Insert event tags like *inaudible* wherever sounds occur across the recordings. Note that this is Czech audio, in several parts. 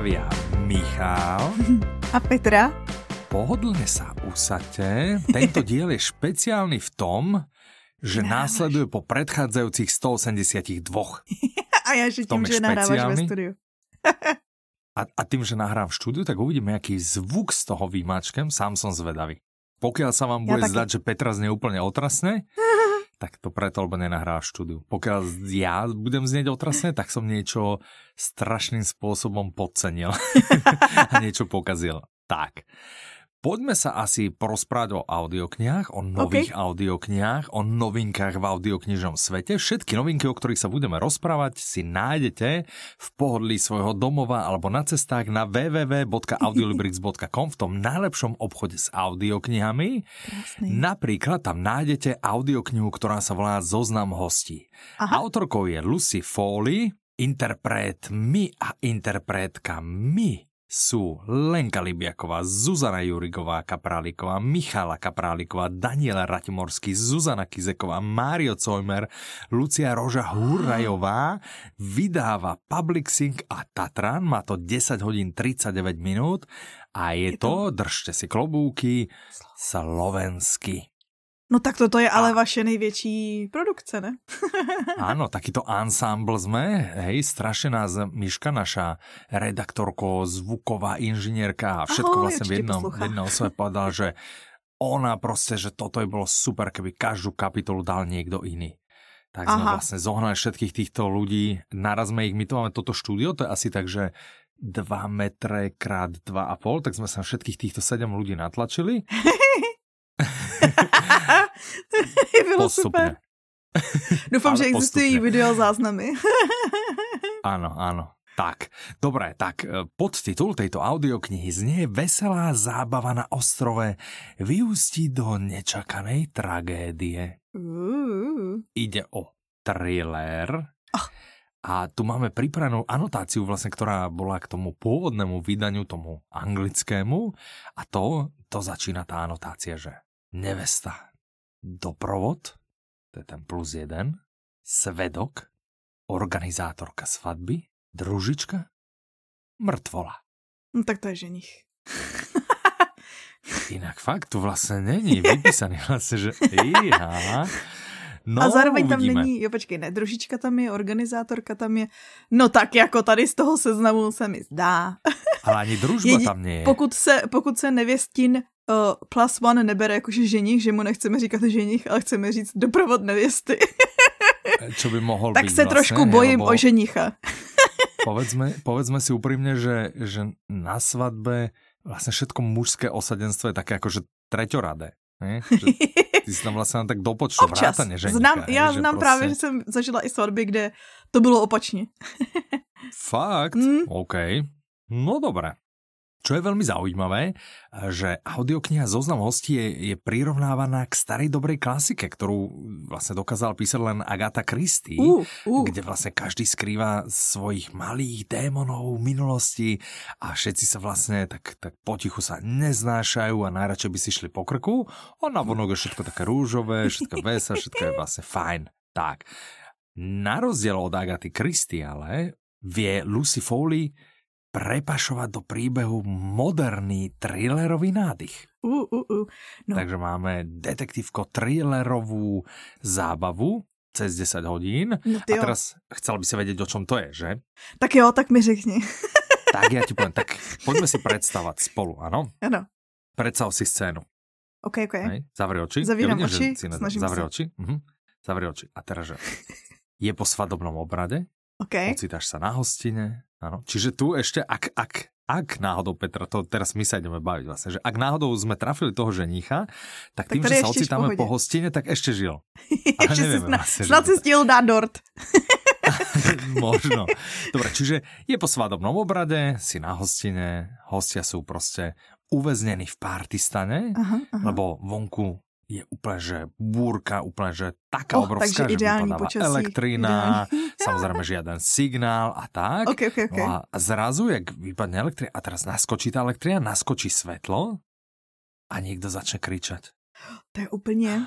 zdravia Michal *laughs* a Petra. Pohodlne sa usadte. Tento diel je špeciálny v tom, že následuje po predchádzajúcich 182. *laughs* a ja že tým, že nahrávaš ve studiu. *laughs* a, a tým, že nahrám v štúdiu, tak uvidíme, aký zvuk z toho výmačkem. Sám som zvedavý. Pokiaľ sa vám bude ja zdať, že Petra znie úplne otrasne, tak to preto, lebo nenahrá štúdiu. Pokiaľ ja budem znieť otrasne, tak som niečo strašným spôsobom podcenil *laughs* a niečo pokazil. Tak. Poďme sa asi porozprávať o audioknihách, o nových okay. audioknihách, o novinkách v audioknižnom svete. Všetky novinky, o ktorých sa budeme rozprávať, si nájdete v pohodlí svojho domova alebo na cestách na www.audiolibrix.com v tom najlepšom obchode s audioknihami. Krásný. Napríklad tam nájdete audioknihu, ktorá sa volá Zoznam hostí. Aha. Autorkou je Lucy Foley, interpret my a interpretka my sú Lenka Libiaková, Zuzana Jurigová Kapráliková, Michala Kapráliková, Daniela Ratimorský, Zuzana Kizeková, Mário Cojmer, Lucia Roža Hurajová, vydáva Public Sync a Tatran, má to 10 hodín 39 minút a je, je to, to, držte si klobúky, slovensky. No tak toto je ale a... vaše největší produkce, ne? *laughs* Áno, takýto ensemble sme, hej, strašne nás Miška, naša redaktorko, zvuková inžinierka a všetko Ahoj, vlastne v jednom, v jednom osobe povedal, že ona proste, že toto je bolo super, keby každú kapitolu dal niekto iný. Tak sme Aha. vlastne zohnali všetkých týchto ľudí, naraz sme ich, my tu máme toto štúdio, to je asi tak, že 2 metre krát 2,5, tak sme sa všetkých týchto 7 ľudí natlačili. *laughs* *laughs* *laughs* Bylo Postupne. super. *laughs* Doufám, že existují video záznamy. áno, *laughs* áno. Tak, dobré, tak e, podtitul tejto audioknihy znie Veselá zábava na ostrove vyústí do nečakanej tragédie. Uh. Ide o thriller. Oh. A tu máme pripravenú anotáciu, vlastne, ktorá bola k tomu pôvodnému vydaniu, tomu anglickému. A to, to začína tá anotácia, že nevesta, doprovod, to je ten plus jeden, svedok, organizátorka svadby, družička, mrtvola. No tak to je ženich. *laughs* Inak fakt, tu vlastně není vypísaný *laughs* vlastně, že iha. No, a zároveň uvidíme. tam není, jo počkej, ne, družička tam je, organizátorka tam je, no tak jako tady z toho seznamu se mi zdá. Ale ani družba Jedi, tam je. Pokud se, pokud se nevěstin uh, plus one nebere jakože ženich, že mu nechceme říkat ženich, ale chceme říct doprovod nevěsty. Čo by mohl tak být se vlastně, trošku bojím o ženicha. *laughs* povedzme, povedzme si úprimne, že, že na svadbe vlastně všetko mužské osadenstvo je také jakože treťoradé. Ne? Že *laughs* ty si tam vlastně tak do počtu Občas. vrátane ženicha. Znám, já znám prostě... právě, že jsem zažila i svatby, kde to bylo opačně. Fakt? Mm. OK. No dobré. Čo je veľmi zaujímavé, že audiokniha Zoznam hostí je, je prirovnávaná k starej dobrej klasike, ktorú vlastne dokázal písať len Agatha Christie, uh, uh. kde vlastne každý skrýva svojich malých démonov minulosti a všetci sa vlastne tak, tak potichu sa neznášajú a najradšej by si šli po krku. On na vonok je všetko také rúžové, všetko veselé, všetko je vlastne fajn. Tak, na rozdiel od Agaty Christie ale vie Lucy Foley prepašovať do príbehu moderný thrillerový nádych. Uh, uh, uh. No. Takže máme detektívko thrillerovú zábavu cez 10 hodín. No a teraz chcel by si vedieť, o čom to je, že? Tak jo, tak mi řekni. *laughs* tak ja ti poviem, tak *laughs* poďme si predstavať spolu, ano? Ano. Predstav si scénu. OK, OK. Hej, zavri oči. Zavíram ja vidím, oči, si snažím Zavri sa. oči. Uh-huh. Zavri oči. A teraz, že *laughs* je po svadobnom obrade, okay. ocitáš sa na hostine, Áno. Čiže tu ešte, ak, ak, ak náhodou, Petra, to teraz my sa ideme baviť vlastne, že ak náhodou sme trafili toho ženicha, tak, tak tým, že sa ocitáme po hostine, tak ešte žil. ešte si sna- vlastne, snad si stiel dát dort. *laughs* *laughs* Možno. Dobre, čiže je po svadobnom obrade, si na hostine, hostia sú proste uväznení v aha, aha. lebo vonku je úplne, že búrka, úplne, že taká oh, obrovská, že vypadáva počasí. elektrina, *laughs* samozrejme žiaden signál a tak. Okay, okay, okay. No a zrazu, jak vypadne elektrina, a teraz naskočí tá elektrina, naskočí svetlo a niekto začne kričať. *gasps* To je úplně...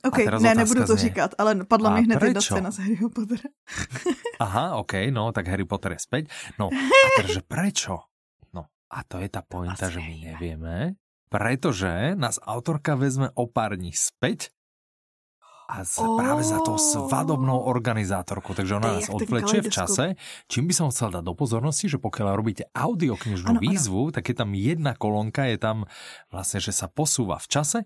*gasps* OK, ne, nebudu to znie. říkat, ale padla mi hned jedna scéna z Harryho Pottera. *laughs* Aha, OK, no, tak Harry Potter je späť. No, a takže *laughs* prečo? No, a to je tá pointa, že my nevieme. Pretože nás autorka vezme o pár dní späť a z, oh. práve za tou svadobnou organizátorkou. Takže ona nás odvlečie v čase. Čím by som chcel dať do pozornosti, že pokiaľ robíte audioknižnú výzvu, ano. tak je tam jedna kolonka, je tam vlastne, že sa posúva v čase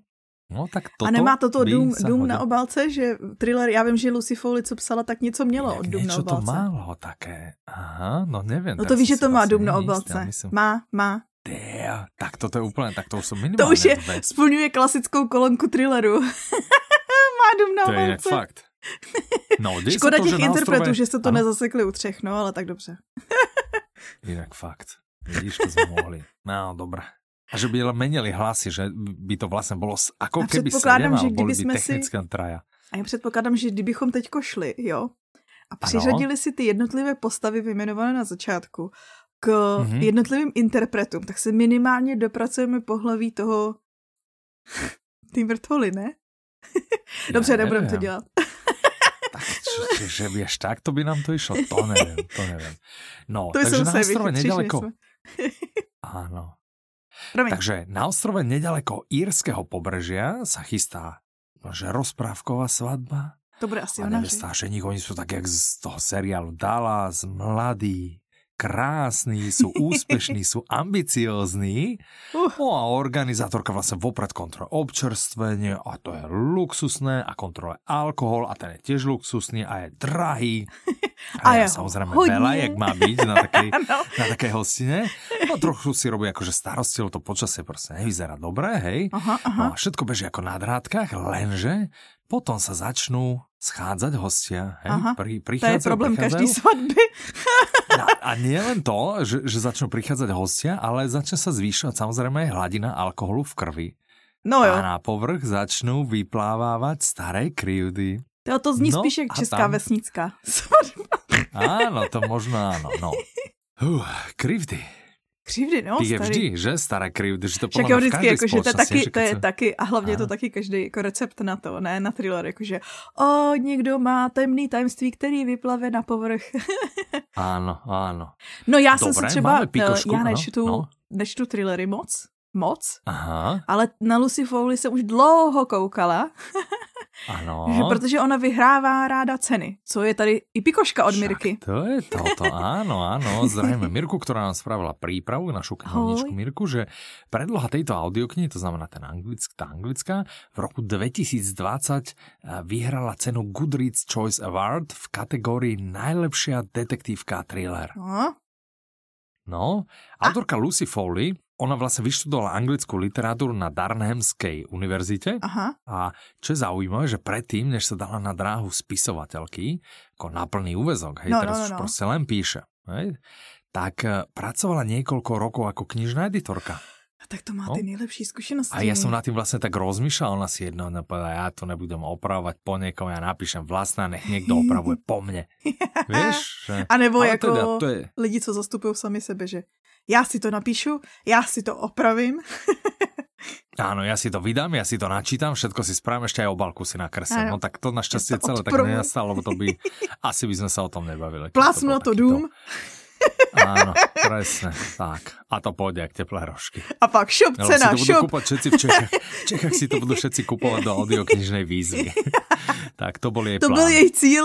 No, tak toto a nemá toto Dům, dům na obálce, že thriller, já vím, že Lucy Foley, co psala, tak něco mělo od Dům na obálce. to málo také. Aha, no nevím. No to víš, že to má Dům na obálce. Myslím... Má, má. Dea, tak toto je úplně, tak to už jsou minimálně To už je, dve. splňuje klasickou kolonku thrilleru. *laughs* má Dům na. To je fakt. No, *laughs* Škoda to, těch že interpretů, ostrove... že jste to ano. nezasekli u třech, no ale tak dobře. *laughs* Jinak fakt. Vidíš, to jsme mohli. No, dobré. A že by menili hlasy, že by to vlastně bylo ako keby sedem, že kdyby jsme si... traja. A já předpokládám, že kdybychom teďko šli, jo, a přiřadili ano. si ty jednotlivé postavy vyjmenované na začátku k mm-hmm. jednotlivým interpretům, tak se minimálně dopracujeme pohlaví toho *laughs* ty vrtoly, ne? Dobře, nebudem to dělat. tak, že, že vieš, tak to by nám to išlo, to *laughs* nevím, to nevím. No, to takže na ostrove nedaleko... *laughs* Áno, Promiň. Takže na ostrove nedaleko írskeho pobrežia sa chystá že rozprávková svadba. To bude asi a nevesta a ženich, oni sú tak jak z toho seriálu Dallas, mladí, krásni, sú *laughs* úspešní, sú ambiciózni. Uh. No a organizátorka vlastne vopred kontroluje občerstvenie a to je luxusné a kontroluje alkohol a ten je tiež luxusný a je drahý. *laughs* A, a ja samozrejme hodne. veľa, jak má byť na takej, *laughs* no. na takej hostine. No trochu si robí akože starosti, to počasie proste nevyzerá dobre, hej. Aha, aha. No a všetko beží ako na drátkach, lenže potom sa začnú schádzať hostia. Hej? Aha, Pri, to je problém každý svadby. *laughs* a, a nie len to, že, že začnú prichádzať hostia, ale začne sa zvýšovať samozrejme aj hladina alkoholu v krvi. No jo. A na povrch začnú vyplávávať staré krivdy. To, to zní no, spíš jak česká tam... vesnická Áno, to možno áno. No. *laughs* Uh, krivdy. Křivdy, no, je vždy, že? Staré krivdy, že to Však je vždycky, jako, že to je taky, to je taky, a hlavně to taky každý jako recept na to, ne, na thriller, jakože, o, někdo má temný tajemství, který vyplave na povrch. ano, ano. No já Dobre, jsem se třeba, já nečtu, no, no. nečtu thrillery moc, moc, Aha. ale na Lucy Foley jsem už dlouho koukala. *laughs* Ano. Že, protože ona vyhrává ráda ceny, co je tady i pikoška od Mirky. to je toto, áno, áno. Zdravíme Mirku, ktorá nám spravila prípravu, našu knihovničku Mirku, že predloha tejto audioknihy, to znamená ten anglick, tá anglická, v roku 2020 eh, vyhrala cenu Goodreads Choice Award v kategórii najlepšia detektívka thriller. No, No, autorka Lucy Foley ona vlastne vyštudovala anglickú literatúru na Darnhamskej univerzite Aha. a čo je zaujímavé, že predtým, než sa dala na dráhu spisovateľky, ako na plný úvezok, hej, no, teraz no, no, už no. proste len píše, hej, tak eh, pracovala niekoľko rokov ako knižná editorka. A tak to má no? ty nejlepší zkušenosti. A ja som nad tým vlastne tak rozmýšľal, ona si jedno povedala, ja to nebudem opravovať po niekom, ja napíšem vlastná, nech niekto opravuje po mne. *laughs* Vieš? Že... A nebo jako teda, to je... lidi, co zastupují sami sebe, že já si to napíšu, já si to opravím. *laughs* Áno, ja si to vydám, ja si to načítam, všetko si spravím, ešte aj obalku si nakreslím. No tak to našťastie celé tak nenastalo, lebo to by, *laughs* asi by sme sa o tom nebavili. *laughs* Plásno to, to dům. Áno, presne, tak. A to pôjde jak teplé rožky. A pak šup cena, si to budú kúpať všetci v Čechách. V Čechách si to budú všetci kúpovať do audioknižnej výzvy. *laughs* tak to byl jej To plán. byl jej cíl.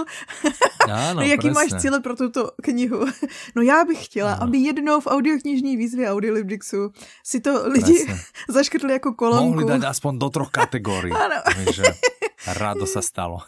Áno, no, jaký presne. máš cíle pro tuto knihu? No já bych chtěla, ano. aby jednou v audioknižní výzvě Audiolibrixu si to lidi presne. *laughs* zaškrtli jako kolonku. Mohli dať aspoň do troch kategórií. Ano. Takže *laughs* Rádo sa stalo.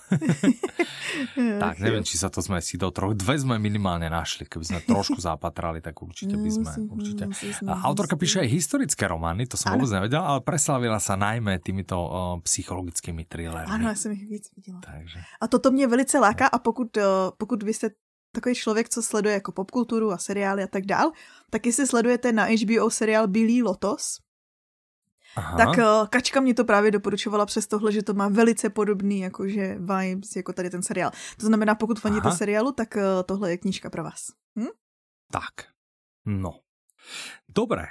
*laughs* tak, neviem, či sa to sme si do troch. Dve sme minimálne našli. Keby sme trošku *laughs* zapatrali, tak určite by sme. Určite. A autorka píše aj historické romány, to som vôbec nevedel, ale preslavila sa najmä týmito uh, psychologickými thrillermi. Ano, já jsem ich víc viděla. Takže. A toto mě velice láká a pokud, uh, pokud vy jste takový člověk, co sleduje jako popkulturu a seriály a tak dál, tak jestli sledujete na HBO seriál Bílý lotos, Aha. Tak uh, Kačka mě to právě doporučovala přes tohle, že to má velice podobný jakože vibes jako tady ten seriál. To znamená, pokud faníte seriálu, tak uh, tohle je knížka pro vás. Hm? Tak, no. Dobré.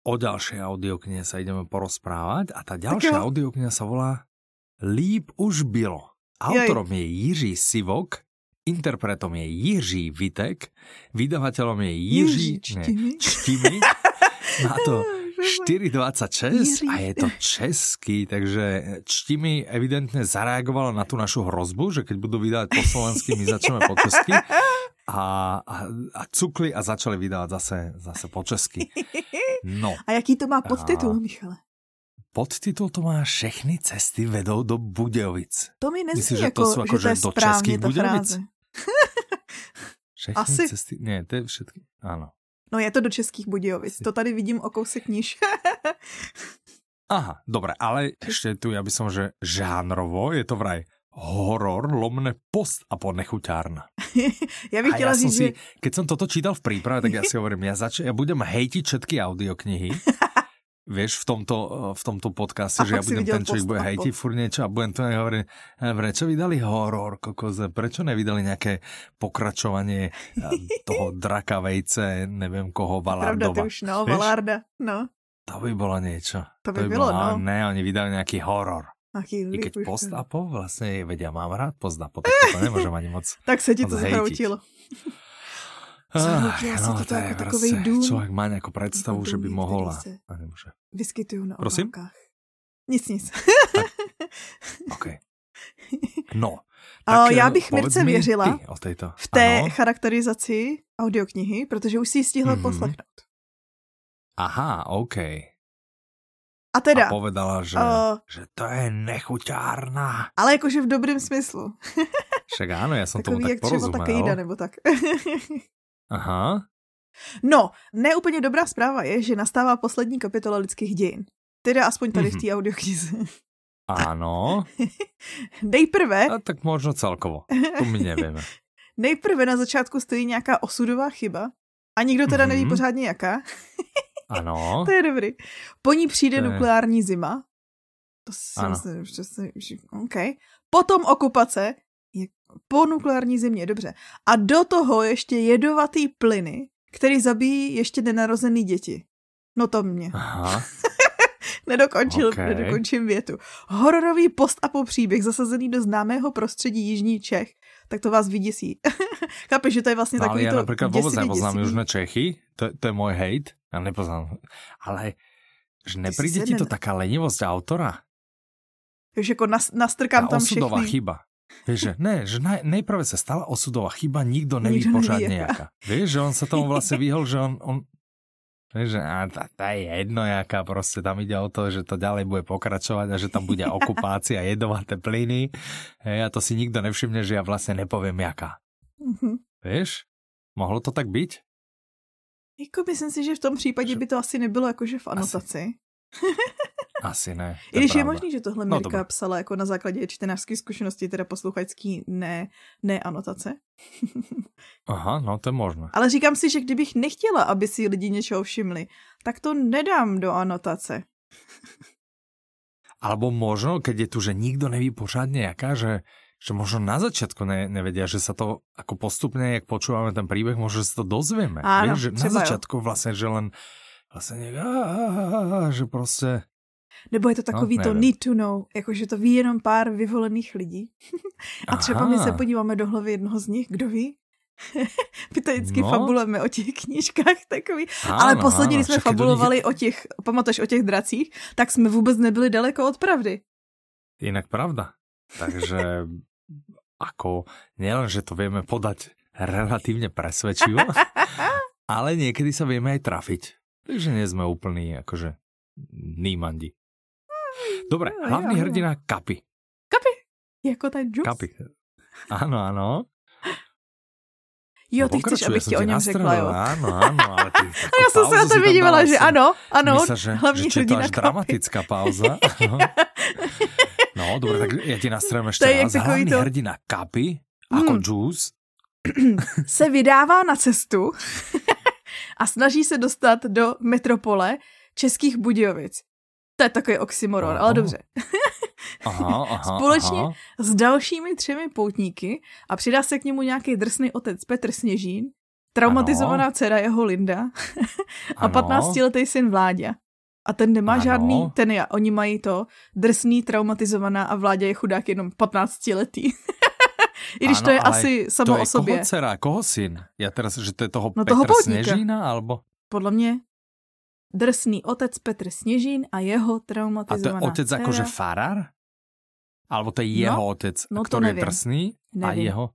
O ďalšej audioknihe sa ideme porozprávať a tá ďalšia audiokniha sa volá Líp už bylo. Autorom je Jiří Sivok, interpretom je Jiří Vitek, vydavateľom je Jiří, Jiří Čtimi. *laughs* Má to 4,26 a je to český, takže Čtimi evidentne zareagovalo na tú našu hrozbu, že keď budú vydávať po slovensky, my začneme po česky. A, a, a cukli a začali vydávať zase, zase po česky. No. A jaký to má podtitul, a... Michale? Podtitul to má Všechny cesty vedou do Budějovic. To mi nezní Myslíš, jako, že to jsou jako, že, že do českých Budějovic? Všechny Asi. cesty, ne, to je všetky, ano. No je to do českých Budějovic, to tady vidím o kousek níž. *laughs* Aha, dobré, ale ešte tu, ja by som, že žánrovo je to vraj horor, lomné post a ponechuťárna. *laughs* ja bych chtěla ja říct, si, že... Keď som toto čítal v príprave, tak ja si *laughs* hovorím, ja, zač- ja budem hejtiť všetky audioknihy vieš, v tomto, v tomto podcaste, že ja budem ten človek, bude hejtiť furt niečo a budem to hovoriť, prečo vydali horor, kokoze, prečo nevydali nejaké pokračovanie toho *laughs* draka vejce, neviem koho, Valardova. Pravda, ty už, no, vieš? Valarda, no. To by bolo niečo. To by, to by bylo, no. Ne, oni vydali nejaký horor. Aký I keď post-apo, vlastne, vedia, mám rád post-apo, tak to nemôžem ani moc *laughs* Tak se ti to zhroutilo. Zahroutilo no, to, jako takový dům. Člověk má nějakou představu, že by mohl a, a nemůže. Vyskytují na Prosím? obálkách. Nic, nic. *laughs* OK. No. Tak a já bych Mirce věřila o této. v té ano. charakterizaci audioknihy, protože už si ji stihla mm-hmm. poslechnout. Aha, OK. A teda... A povedala, že, uh, že to je nechuťárna. Ale jakože v dobrém smyslu. Však áno, ja som Takový tomu tak porozumel. Takový jak třeba nebo tak. *laughs* Aha. No, neúplně dobrá zpráva je, že nastává poslední kapitola lidských dějin. Teda aspoň tady mm-hmm. v té audioknize. Áno. *laughs* Nejprve... A tak možno celkovo. To my nevíme. *laughs* Nejprve na začátku stojí nějaká osudová chyba a nikdo teda mm-hmm. neví mhm. pořádně jaká. ano. *laughs* to je dobrý. Po ní přijde to nukleární je... zima. To si ano. myslím, že. OK. Potom okupace, po nukleární zimě, dobře. A do toho ještě jedovatý plyny, který zabíjí ještě nenarozený děti. No to mě. Aha. *laughs* Nedokončil, okay. nedokončím větu. Hororový post a po příběh zasazený do známého prostředí Jižní Čech. Tak to vás vyděsí. *laughs* Chápeš, že to je vlastně no, takový já to například vůbec nepoznám Južné Čechy, to, to je můj hejt, já nepoznám. Ale že nepríde ti to taká lenivost autora? Už jako nas, nastrkám Ta tam všechny. chyba. Vieš, že, ne, že naj, nejprve sa stala osudová chyba, nikto neví nikto pořádne jaká. Vieš, že on sa tomu vlastne vyhol, že on, on Vieš, že a tá, tá je jedno jaká, proste tam ide o to, že to ďalej bude pokračovať a že tam bude okupácia, *laughs* jedovaté plyny. Hej, a to si nikto nevšimne, že ja vlastne nepoviem jaká. Mm-hmm. Vieš, mohlo to tak byť? Jako myslím si, že v tom případě by to asi nebylo jakože v anotaci. Asi ne. I když je možný, že tohle no, Mirka no, psala jako na základě čtenářské zkušenosti, teda posluchačský, ne, ne anotace. Aha, no to je možné. Ale říkám si, že kdybych nechtěla, aby si lidi něčeho všimli, tak to nedám do anotace. Alebo možno, keď je tu, že nikdo neví pořádně jaká, že, že možno na začiatku ne, nevedia, že sa to ako postupne, jak počúvame ten príbeh, možno sa to dozvieme. Áno, Vieš, že na začiatku jo. vlastne, že len vlastne nejak, že prostě nebo je to no, takový no, to need to know, jakože to ví jenom pár vyvolených lidí. A třeba Aha. my se podíváme do hlavy jednoho z nich, kdo ví? *laughs* my to vždycky no. fabulujeme o těch knížkách takový. Ano, Ale posledně, když jsme fabulovali nich... o těch, pamatuješ, o těch dracích, tak jsme vůbec nebyli daleko od pravdy. Jinak pravda. Takže *laughs* ako nielen, že to vieme podať relatívne presvedčivo, *laughs* ale niekedy sa vieme aj trafiť. Takže nie sme úplní akože nímandi. Dobre, hlavný hrdina Kapy. Kapy? Jako ten Juice? Kapy. Ano, ano. Jo, ty no, chceš, abych ti o něm řekla, jo. Ano, ano, ale ty *laughs* A já jsem se na to dívala, že ano, ano, Myslel, že, hlavní že hrdina to až dramatická pauza. *laughs* no, dobré, tak já ti nastrojím ještě raz. Hlavní to... hrdina Kapy, jako hmm. Juice, *clears throat* se vydává na cestu *laughs* a snaží se dostat do metropole Českých Budějovic. To je takový oxymoron, ale dobře. aha, aha, *laughs* Společně aha. s dalšími třemi poutníky a přidá se k němu nějaký drsný otec Petr Sněžín, traumatizovaná ano. dcera jeho Linda *laughs* a 15-letý syn Vláďa. A ten nemá ano. žádný, ten je, oni mají to drsný, traumatizovaná a vládě je chudák jenom 15 letý. *laughs* I když ano, to je asi samo to o sobě. Koho dcera, koho syn? Já teraz, že to je toho no Petra toho Sněžína, alebo? Podle mě drsný otec Petr Sněžín a jeho traumatizovaná A to je otec dcera. akože farár? Alebo to je jeho no, otec, no který je drsný nevím. a jeho?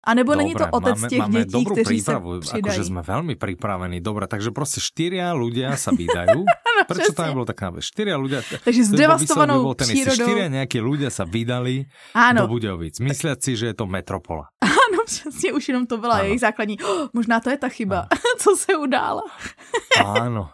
A nebo Dobre, není to otec máme, těch máme dětí, kteří prípravu, se přidají. Akože sme veľmi pripravení. Dobre, takže prostě štyria ľudia sa vydajú. *laughs* no, Prečo to nebylo tak náhle? Štyria ľudia. Takže s devastovanou přírodou. Štyria nejakí ľudia sa vydali Áno. do Budějovic. Mysliať si, že je to metropola. *laughs* Ano, přesně, už jenom to byla ano. jejich základní. Oh, *gasps* možná to je ta chyba, *laughs* co se udála. Áno,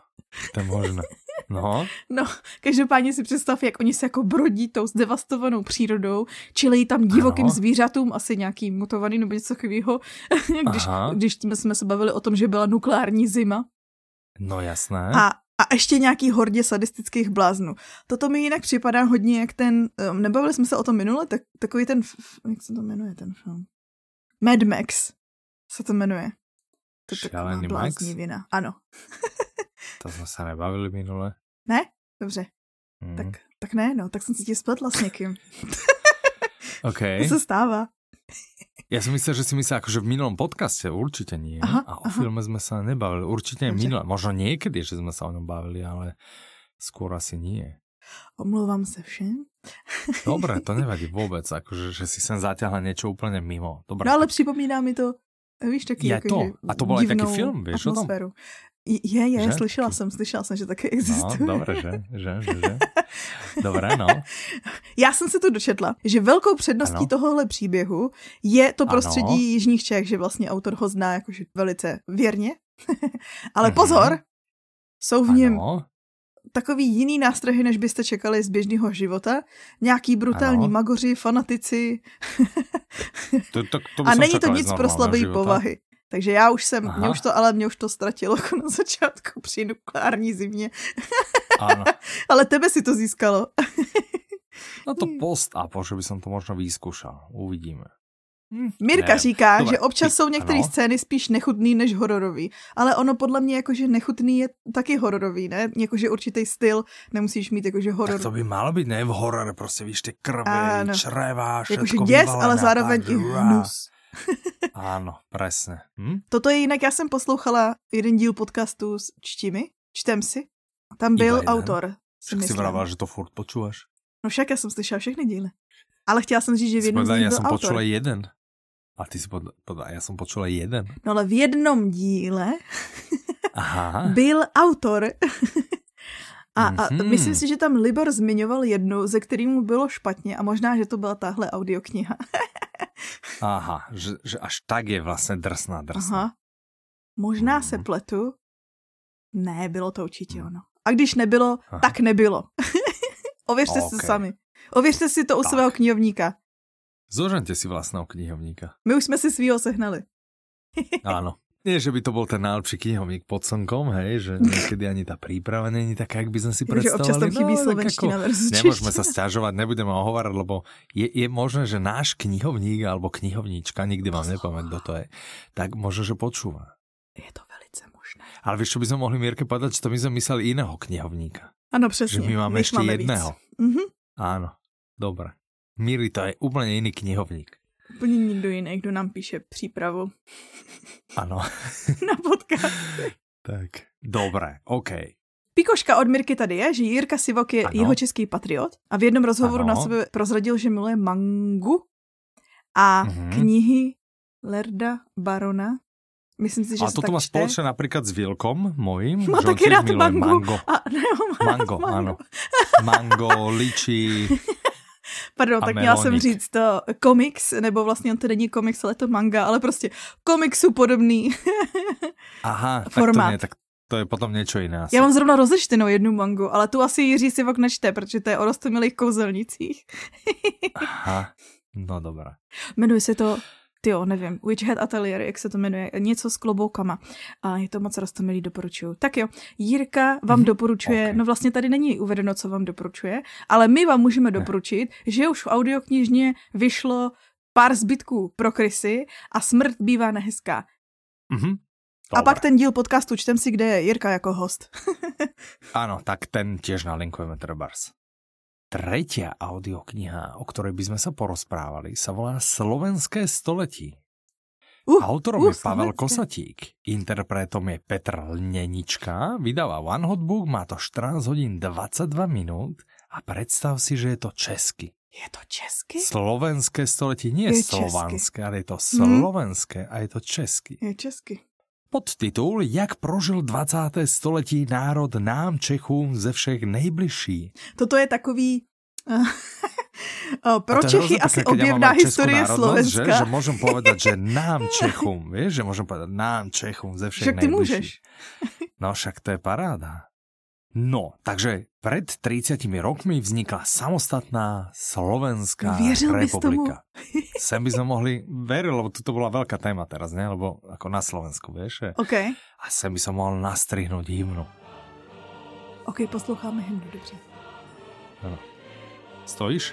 to je možné. No. No, každopádně si představ, jak oni se jako brodí tou zdevastovanou přírodou, čili tam divokým ano. zvířatům, asi nějaký mutovaný nebo něco takového, *laughs* když, když jsme se bavili o tom, že byla nukleární zima. No jasné. A, a ještě nějaký hordě sadistických bláznů. Toto mi jinak připadá hodně jak ten, um, nebavili jsme se o tom minule, tak, takový ten, jak se to jmenuje ten film? Mad Max se to jmenuje. To je Šalený Max? vina. Ano. *laughs* To jsme se nebavili minule. Ne? Dobře. Mm. Tak, tak ne, no, tak jsem si tě spletla s někým. *laughs* OK. To se stává. Ja si myslel, že si myslel akože v minulom podcaste, určite nie. Aha, a o aha. filme sme sa nebavili. Určite minule, možno niekedy, že sme sa o ňom bavili, ale skôr asi nie. Omlouvám se všem. Dobre, to *laughs* nevadí vôbec, akože, že si sem zaťahla niečo úplne mimo. Dobre, no ale připomíná mi to, víš, taký je to. A to bol aj taký film, vieš atmosféru. o tom? Je, je, že? slyšela jsem, slyšela jsem, že také existuje. No, dobré, že, že, že, že. *laughs* Dobré, no. Já jsem se tu dočetla, že velkou předností ano. tohohle příběhu je to prostředí ano. Jižních Čech, že vlastně autor ho zná jakože velice věrně. *laughs* Ale mhm. pozor, jsou v něm ano. Takový jiný nástrahy, než byste čekali z běžného života. Nějaký brutální ano. magoři, fanatici. *laughs* to, to, to A není to nic pro slabé povahy. Takže já už jsem, mě už to, ale mě už to ztratilo jako na začátku při nukleární zimě. Ano. *laughs* ale tebe si to získalo. no to *laughs* post a že by som to možno vyskúšal. Uvidíme. Hm, Mirka ne, říká, Dobre, že občas jsou některé scény spíš nechutný než hororový, ale ono podle mě jakože nechutný je taky hororový, ne? Jakože určitý styl nemusíš mít jakože horor. Tak to by malo být, ne v horore, prostě víš, ty krve, čreva, všetko Jakože děs, ale zároveň i hnus. *laughs* Áno, presne. Hm? Toto je jinak, já jsem poslouchala jeden díl podcastu s Čtimi, čtem si. Tam byl Iba autor. Však si vravala, že to furt počúvaš. No však já jsem slyšela všechny díly. Ale chtěla jsem říct, že v jednom díle Já jsem počula jeden. A ty si podľa, já jsem počula jeden. No ale v jednom díle *laughs* Aha. byl autor. a, a mm-hmm. myslím si, že tam Libor zmiňoval jednu, ze kterým mu bylo špatně a možná, že to byla tahle audiokniha. *laughs* Aha, že, že až tak je vlastně drsná drsná. Aha. Možná mm. se pletu. Ne, bylo to určitě mm. ono. A když nebylo, Aha. tak nebylo. *laughs* Ověřte okay. si sami. Ověřte si to u tak. svého knihovníka. Zožente si vlastného knihovníka. My už jsme si svýho sehnali. *laughs* Áno. Nie, že by to bol ten najlepší knihovník pod slnkom, hej, že *laughs* niekedy ani tá príprava není taká, jak by sme si predstavovali. Že občas tam chybí no, slovenština versus Nemôžeme sa stiažovať, nebudeme ohovárať, lebo je, je možné, že náš knihovník alebo knihovníčka, nikdy vám nepoviem, kto to je, tak možno, že počúva. Je to velice možné. Ale vieš, čo by sme mohli Mierke povedať, že to my sme mysleli iného knihovníka. Áno, presne. Že my máme ešte máme jedného. Mm-hmm. Áno, dobre. Míri, to je úplne iný knihovník. Úplně nikdo jiný, kdo nám píše přípravu. Ano. *laughs* na podcast. tak, dobré, OK. Pikoška od Mirky tady je, že Jirka Sivok je ano. jeho český patriot a v jednom rozhovoru ano. na sebe prozradil, že miluje mangu a mm-hmm. knihy Lerda Barona. Myslím si, že a toto má spoločné napríklad s Vilkom mojím. Má taky rád mango. mango. A, ne, mango, mango, áno. Mango, liči. Pardon, tak měla jsem říct to komiks, nebo vlastně to není komiks, ale to manga, ale prostě komiksu podobný *laughs* Aha, formát. Tak to, nie, tak to je potom něco jiné. Já mám zrovna rozečtenou jednu mangu, ale tu asi Jiří si vok nečte, protože to je o rostomilých kouzelnicích. Aha, no dobré. Jmenuje se to jo, nevím, Witch Hat Atelier, jak se to jmenuje, něco s kloboukama. A je to moc rostomilý, doporučuju. Tak jo, Jirka vám mm-hmm. doporučuje, okay. no vlastně tady není uvedeno, co vám doporučuje, ale my vám můžeme ne. doporučit, že už v audioknižně vyšlo pár zbytků pro krysy a smrt bývá nehezká. Mm-hmm. Dobre. A pak ten díl podcastu Čtem si, kde je Jirka jako host. *laughs* Áno, tak ten tiež nalinkujeme trebárs. Tretia audiokniha, o ktorej by sme sa porozprávali, sa volá Slovenské století. Uh, Autorom uh, je Pavel Slovenské. Kosatík, interpretom je Petr Lnenička, vydáva One Hot Book, má to 14 hodín 22 minút a predstav si, že je to česky. Je to česky? Slovenské století, nie je slovanské, ale je to slovenské hmm. a je to česky. Je česky. Podtitul Jak prožil 20. století národ nám Čechům ze všech nejbližší. Toto je takový *laughs* pro Čechy asi objevná historie Slovenska. Že, že môžem povedať, že nám Čechům, vieš, že môžem povedať nám Čechům ze všech však ty môžeš. No však to je paráda. No, takže pred 30 rokmi vznikla samostatná Slovenská Věřil republika. *laughs* Sem by sme mohli, veril, lebo toto bola veľká téma teraz, ne? Lebo ako na Slovensku, vieš? OK. A sem by som mohol nastrihnúť hymnu. OK, posloucháme hymnu, dobře. Ano. Stojíš?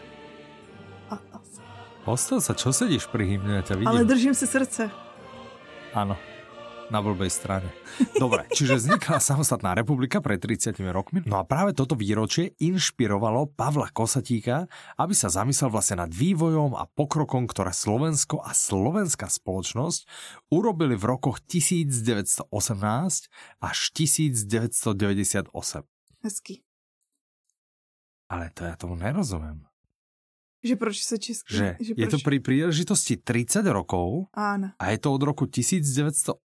A, asi. Postav sa, čo sedíš pri hymne? Ja ťa vidím. Ale držím si srdce. Áno na blbej strane. *laughs* Dobre, čiže vznikla samostatná republika pred 30 rokmi. No a práve toto výročie inšpirovalo Pavla Kosatíka, aby sa zamyslel vlastne nad vývojom a pokrokom, ktoré Slovensko a slovenská spoločnosť urobili v rokoch 1918 až 1998. Hezky. Ale to ja tomu nerozumiem. Že proč se česky... Že, že je to pri príležitosti 30 rokov Áno. a je to od roku 1918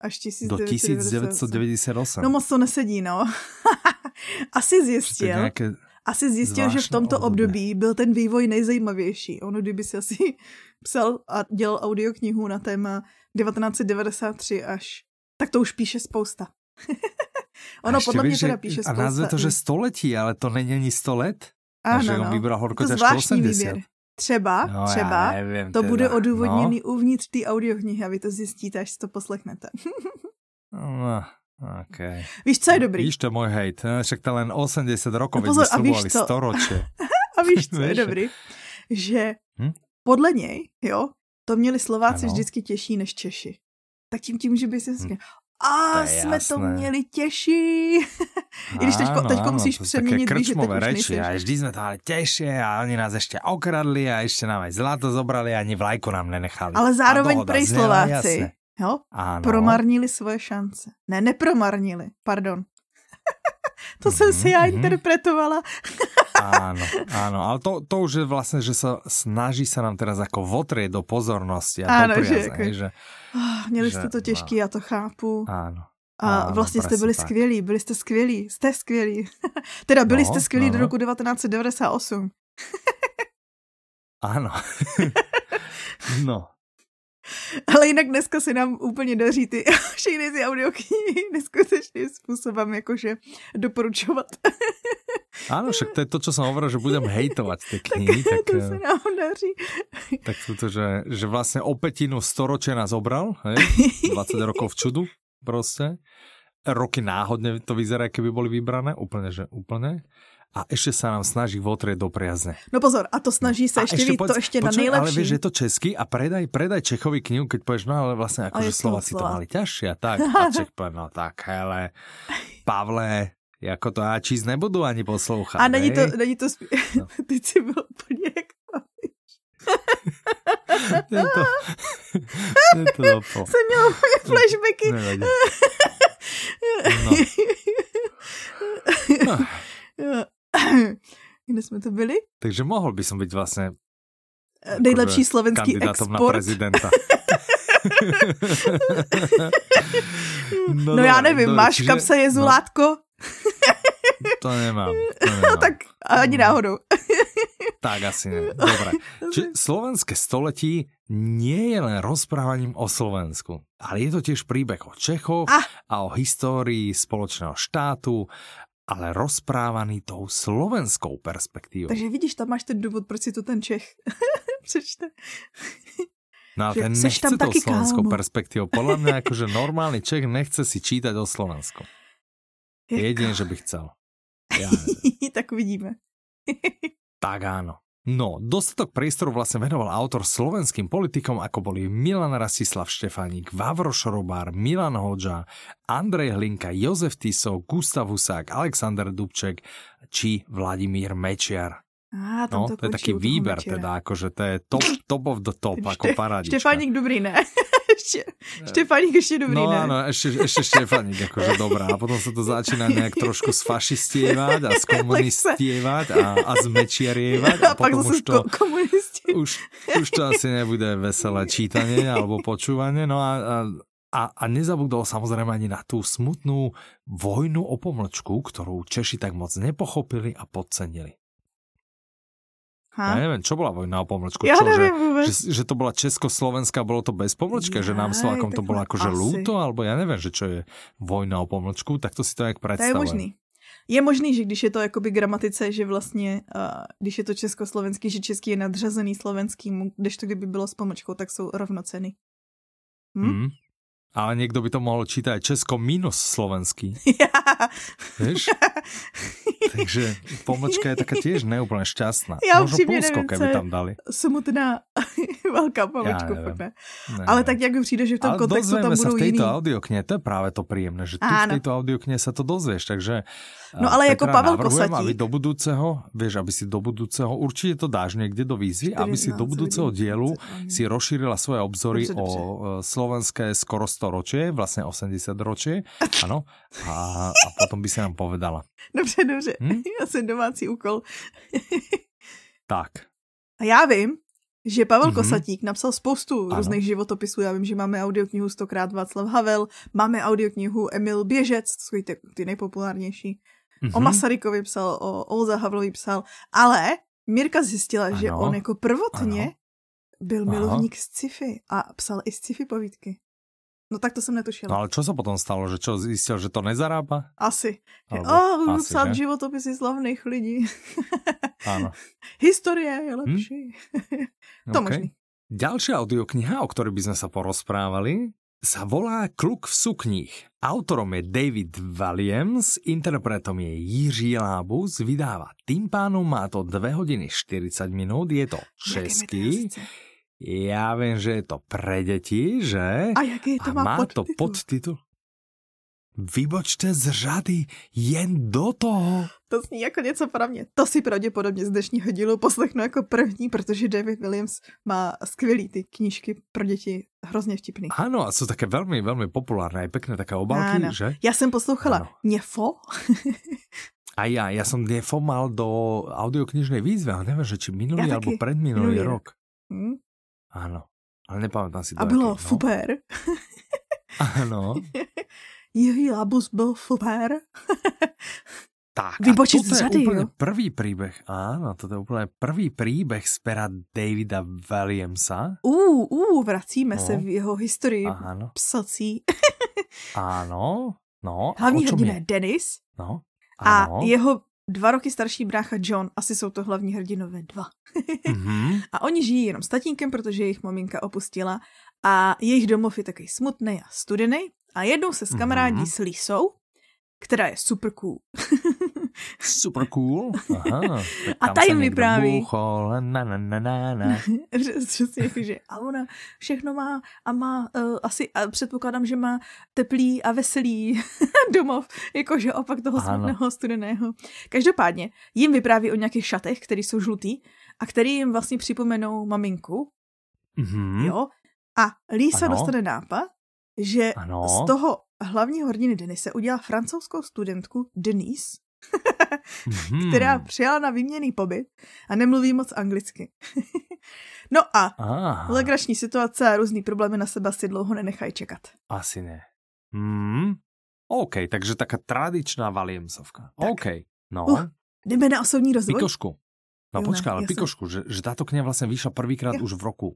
až 1998. do 1998. No moc to nesedí, no. *laughs* Asi zjistil, nějaké asi zjistil, že v tomto období. období byl ten vývoj nejzajímavější. Ono, kdyby si asi *laughs* psal a dělal audioknihu na téma 1993 až, tak to už píše spousta. *laughs* ono podle mě teda píše spousta. A názve to, že století, ale to není ani 100 let? Ano, že on no. vybral horko to zvláštní výběr. Třeba, no, třeba, nevím, to teda. bude odůvodněný no. uvnitř té audioknihy a vy to zjistíte, až si to poslechnete. no, okay. Víš, co je dobrý? Víš, to je můj hejt. Však to len 80 rokov, no pozor, a víš co? storočie. *laughs* a víš, *laughs* co je dobrý? Že hm? podle něj, jo, to měli Slováci ano. vždycky těžší než Češi. Tak tím tím, že by si hm. A to jsme jasné. to měli těžší. *laughs* I když teďko, teďko áno, musíš přeměnit, víš, že teď už reči, a vždy jsme to ale těžší a oni nás ještě okradli a ještě nám aj zlato zobrali a ani vlajku nám nenechali. Ale zároveň prej Slováci jo, ano. promarnili svoje šance. Ne, nepromarnili, pardon. *laughs* to mm-hmm, jsem si já mm-hmm. interpretovala. *laughs* Áno, áno, ale to, to už je vlastne, že sa snaží sa nám teraz ako votrieť do pozornosti a áno, do priazne, že, že oh, Měli že, jste to těžký, no. já to chápu. Áno. A ano, vlastně jste byli tak. skvělí, byli jste skvělí, jste skvělí. *laughs* teda byli no, jste skvělí no. do roku 1998. ano. *laughs* *laughs* no, *laughs* ale jinak dneska se nám úplně daří ty *laughs* všechny ty audioknihy neskutečným způsobem jakože doporučovat. *laughs* Áno, však to je to, čo som hovoril, že budem hejtovať tie knihy. tak, tak to sa nám daří. Tak to, že, že vlastne o petinu storočia nás obral, hej? 20 rokov v čudu proste. Roky náhodne to vyzerá, keby boli vybrané, úplne, že úplne a ešte sa nám snaží votrieť do priazne. No pozor, a to snaží sa ešte, ešte víc, to ešte na nejlepší. Ale vieš, že je to český a predaj, predaj Čechovi knihu, keď povieš, no ale vlastne akože Slováci to mali ťažšie a tak. *laughs* A Čech povie, no tak, hele, Pavle, jako to já číst nebudu ani poslouchat. A není to, není to, spí... no. *laughs* teď si byl úplně jak *laughs* to, to dopo. Jsem měl flashbacky. Nevadí. No. no. *coughs* Kde jsme to byli? Takže mohl by som být vlastně nejlepší slovenský export. na prezidenta. *laughs* no, no já nevím, no, máš čiže, v kapse jezulátko? No, to nemám. To *laughs* nemám. No tak ani náhodou. *laughs* tak asi ne. Dobre. Čiže slovenské století nie je len rozprávaním o Slovensku, ale je to tiež príbeh o Čechoch ah. a o histórii spoločného štátu ale rozprávaný tou slovenskou perspektívou. Takže vidíš, tam máš ten důvod, proč si to ten Čech *laughs* přečte. No a ten nechce tam tou slovenskou kámo. perspektívou. Podľa mňa akože normálny Čech nechce si čítať o Slovensku. Jedině, že by chcel. *laughs* Ja tak uvidíme. tak áno. No, dostatok priestoru vlastne venoval autor slovenským politikom, ako boli Milan Rastislav Štefánik, Vavro Šorobár, Milan Hoďa, Andrej Hlinka, Jozef Tiso, Gustav Husák, Alexander Dubček či Vladimír Mečiar. Á, no, to je taký výber teda, akože to je top, top of the top, *laughs* Šte, ako paradička. Štefánik dobrý, ne? Ešte, Štefánik ešte dobrý, no, ne? áno, ešte, ešte Štefánik akože dobrá. A potom sa to začína nejak trošku sfašistievať a *laughs* skomunistievať a, a zmečiarievať. A, a potom už to, už, už to asi nebude veselé čítanie alebo počúvanie. No a, a a, a nezabudol samozrejme ani na tú smutnú vojnu o pomlčku, ktorú Češi tak moc nepochopili a podcenili. Ha? Ja neviem, čo bola vojna o pomlčku? Ja čo, že. Že, že to bola Československá, bolo to bez pomlčka, ja, že nám Slovakom to bolo akože lúto, alebo ja neviem, že čo je vojna o pomlčku, tak to si to jak predstavujem. To je možný. Je možný, že když je to jakoby gramatice, že vlastně, uh, když je to československý, že český je nadřazený slovenským, když to kdyby bylo s pomlčkou, tak jsou rovnoceny. Hm? Mm. Ale niekto by to mohol čítať Česko minus slovenský. *laughs* Ja. Vieš? Takže pomočka je taká tiež neúplne šťastná. Ja Možno Polsko, keby tam dali. Smutná *laughs* veľká pomočka. Ja ne. Ne, Ale tak jak přijde, že v tom Ale kontextu tam budú sa v tejto audiokne, to je práve to príjemné, že Áno. v tejto audiokne sa to dozvieš, takže No ale jako Pavel Kosatík. aby do budúceho, vieš, aby si do budúceho, určite to dáš niekde do výzvy, aby si do budúceho dielu si rozšírila svoje obzory dobře, dobře. o e, slovenské skoro 100 ročie, vlastne 80 ročie, *laughs* ano, a, a potom by si nám povedala. Dobře, dobře, hm? *laughs* já jsem domácí úkol. *laughs* tak. A já vím, že Pavel mm-hmm. Kosatík napsal spoustu ano. různých životopisů. Já vím, že máme audioknihu stokrát Václav Havel, máme audioknihu Emil Běžec, to jsou ty, ty nejpopulárnější. Mm-hmm. O Masarykovi psal, o Olza Havlovi psal, ale Mirka zjistila, ano. že on jako prvotně ano. byl milovník sci-fi a psal i sci-fi povídky. No tak to jsem netušila. No ale čo se potom stalo? Že čo, zjistil, že to nezarába? Asi. Alebo, oh, asi, psát že? životopisy slavných lidí. Ano. *laughs* Historie je lepší. Hm? *laughs* to okay. možný. Ďalšia audiokniha, o ktorej by sme sa porozprávali, sa volá Kluk v sukních. Autorom je David Williams, interpretom je Jiří Lábus, vydáva tým pánom, má to 2 hodiny 40 minút, je to český. Ja viem, že je to pre deti, že? A jaký to má, má podtitul? to podtitul? Vybočte z řady jen do toho. To zní jako něco pro mě. To si pravděpodobně z dnešního dílu poslechnu jako první, protože David Williams má skvělý ty knížky pro děti, hrozně vtipný. Ano, a jsou také velmi, velmi populárné, pěkné také obálky, ano. že? Já jsem poslouchala ano. Něfo. *laughs* a já, já jsem Něfo mal do audioknižnej výzvy, ale nevím, že či minulý alebo predminulý rok. Hmm? Ano, ale nepamätám si A bylo no. super. *laughs* ano. Jiří Labus byl super. Tak, Vybočiť a toto je úplne prvý príbeh, áno, toto je úplne prvý príbeh z pera Davida Williamsa. Ú, ú, vracíme no. se v jeho historii áno. psací. áno, no. Hlavní hrdina je Dennis. No, áno. A jeho dva roky starší brácha John, asi jsou to hlavní hrdinové dva. mm-hmm. *laughs* A oni žijí jenom s tatínkem, protože jejich maminka opustila a jejich domov je takový smutný a studený. A jednou se s kamarádí mm-hmm. s Lisou, která je super cool. *laughs* super cool? Aha, *laughs* a ta jim vypráví. Bůchol, na, na, na, na, na. *laughs* Přesně, že a ona všechno má a má uh, asi, a předpokládám, že má teplý a veselý domov, jakože opak toho smutného studeného. Každopádně jim vypráví o nějakých šatech, které jsou žlutý a který jim vlastně připomenou maminku. Mm-hmm. Jo? A Lisa ano. dostane nápad, že ano. z toho hlavního hrdiny Denise udělá francouzskou studentku Denise, mm-hmm. která přijala na výměný pobyt a nemluví moc anglicky. *laughs* no a ah. legrační situace a různý problémy na sebe si dlouho nenechají čekat. Asi ne. Mm. OK, takže taká tradičná Valiemsovka. Tak. OK, no. Uh, jdeme na osobní rozvoj. Pikošku. No počkaj, ale Pikošku, že, že táto kniha vlastne vyšla prvýkrát už v roku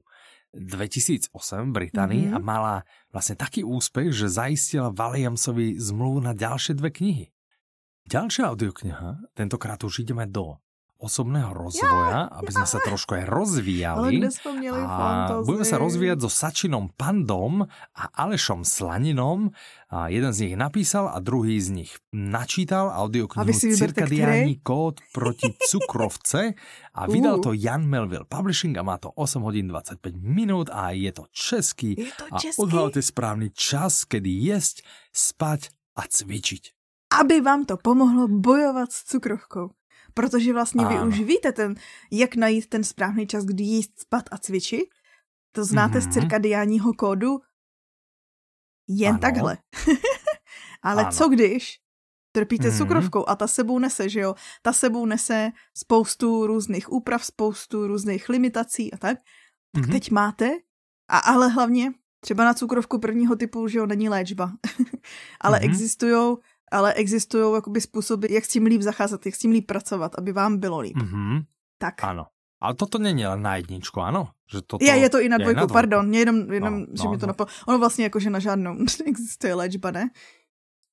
2008 v Británii mm-hmm. a mala vlastne taký úspech, že zaistila Williamsovi zmluvu na ďalšie dve knihy. Ďalšia audiokniha, tentokrát už ideme do osobného rozvoja, aby sme sa trošku aj rozvíjali. Ale kde sme měli a budeme sa rozvíjať so Sačinom Pandom a Alešom Slaninom. A jeden z nich napísal a druhý z nich načítal audioknihu Cirkadiánny kód proti *laughs* cukrovce a vydal to Jan Melville Publishing a má to 8 hodín 25 minút a je to český. Je to český. A odhľadte správny čas, kedy jesť, spať a cvičiť aby vám to pomohlo bojovat s cukrovkou. Protože vlastně vy už víte, ten, jak najít ten správný čas, kdy jíst, spat a cvičit. To znáte mm-hmm. z cirkadiánního kódu jen ano. takhle. *laughs* Ale ano. co když trpíte mm-hmm. cukrovkou a ta sebou nese, že jo? Ta sebou nese spoustu různých úprav, spoustu různých limitací a tak. Tak mm-hmm. teď máte, a ale hlavně třeba na cukrovku prvního typu, že jo, není léčba. *laughs* ale mm-hmm. existují ale existují jakoby způsoby, jak s tím líp zacházet, jak s tím líp pracovat, aby vám bylo líp. Mm-hmm. Tak. Ano. Ale toto není len na jedničku, ano? Že toto je, je to i na dvojku, na pardon. Mě jenom, jenom no, že no, mi to no. napadlo. Ono vlastně jako, že na žádnou *laughs* existuje léčba, ne?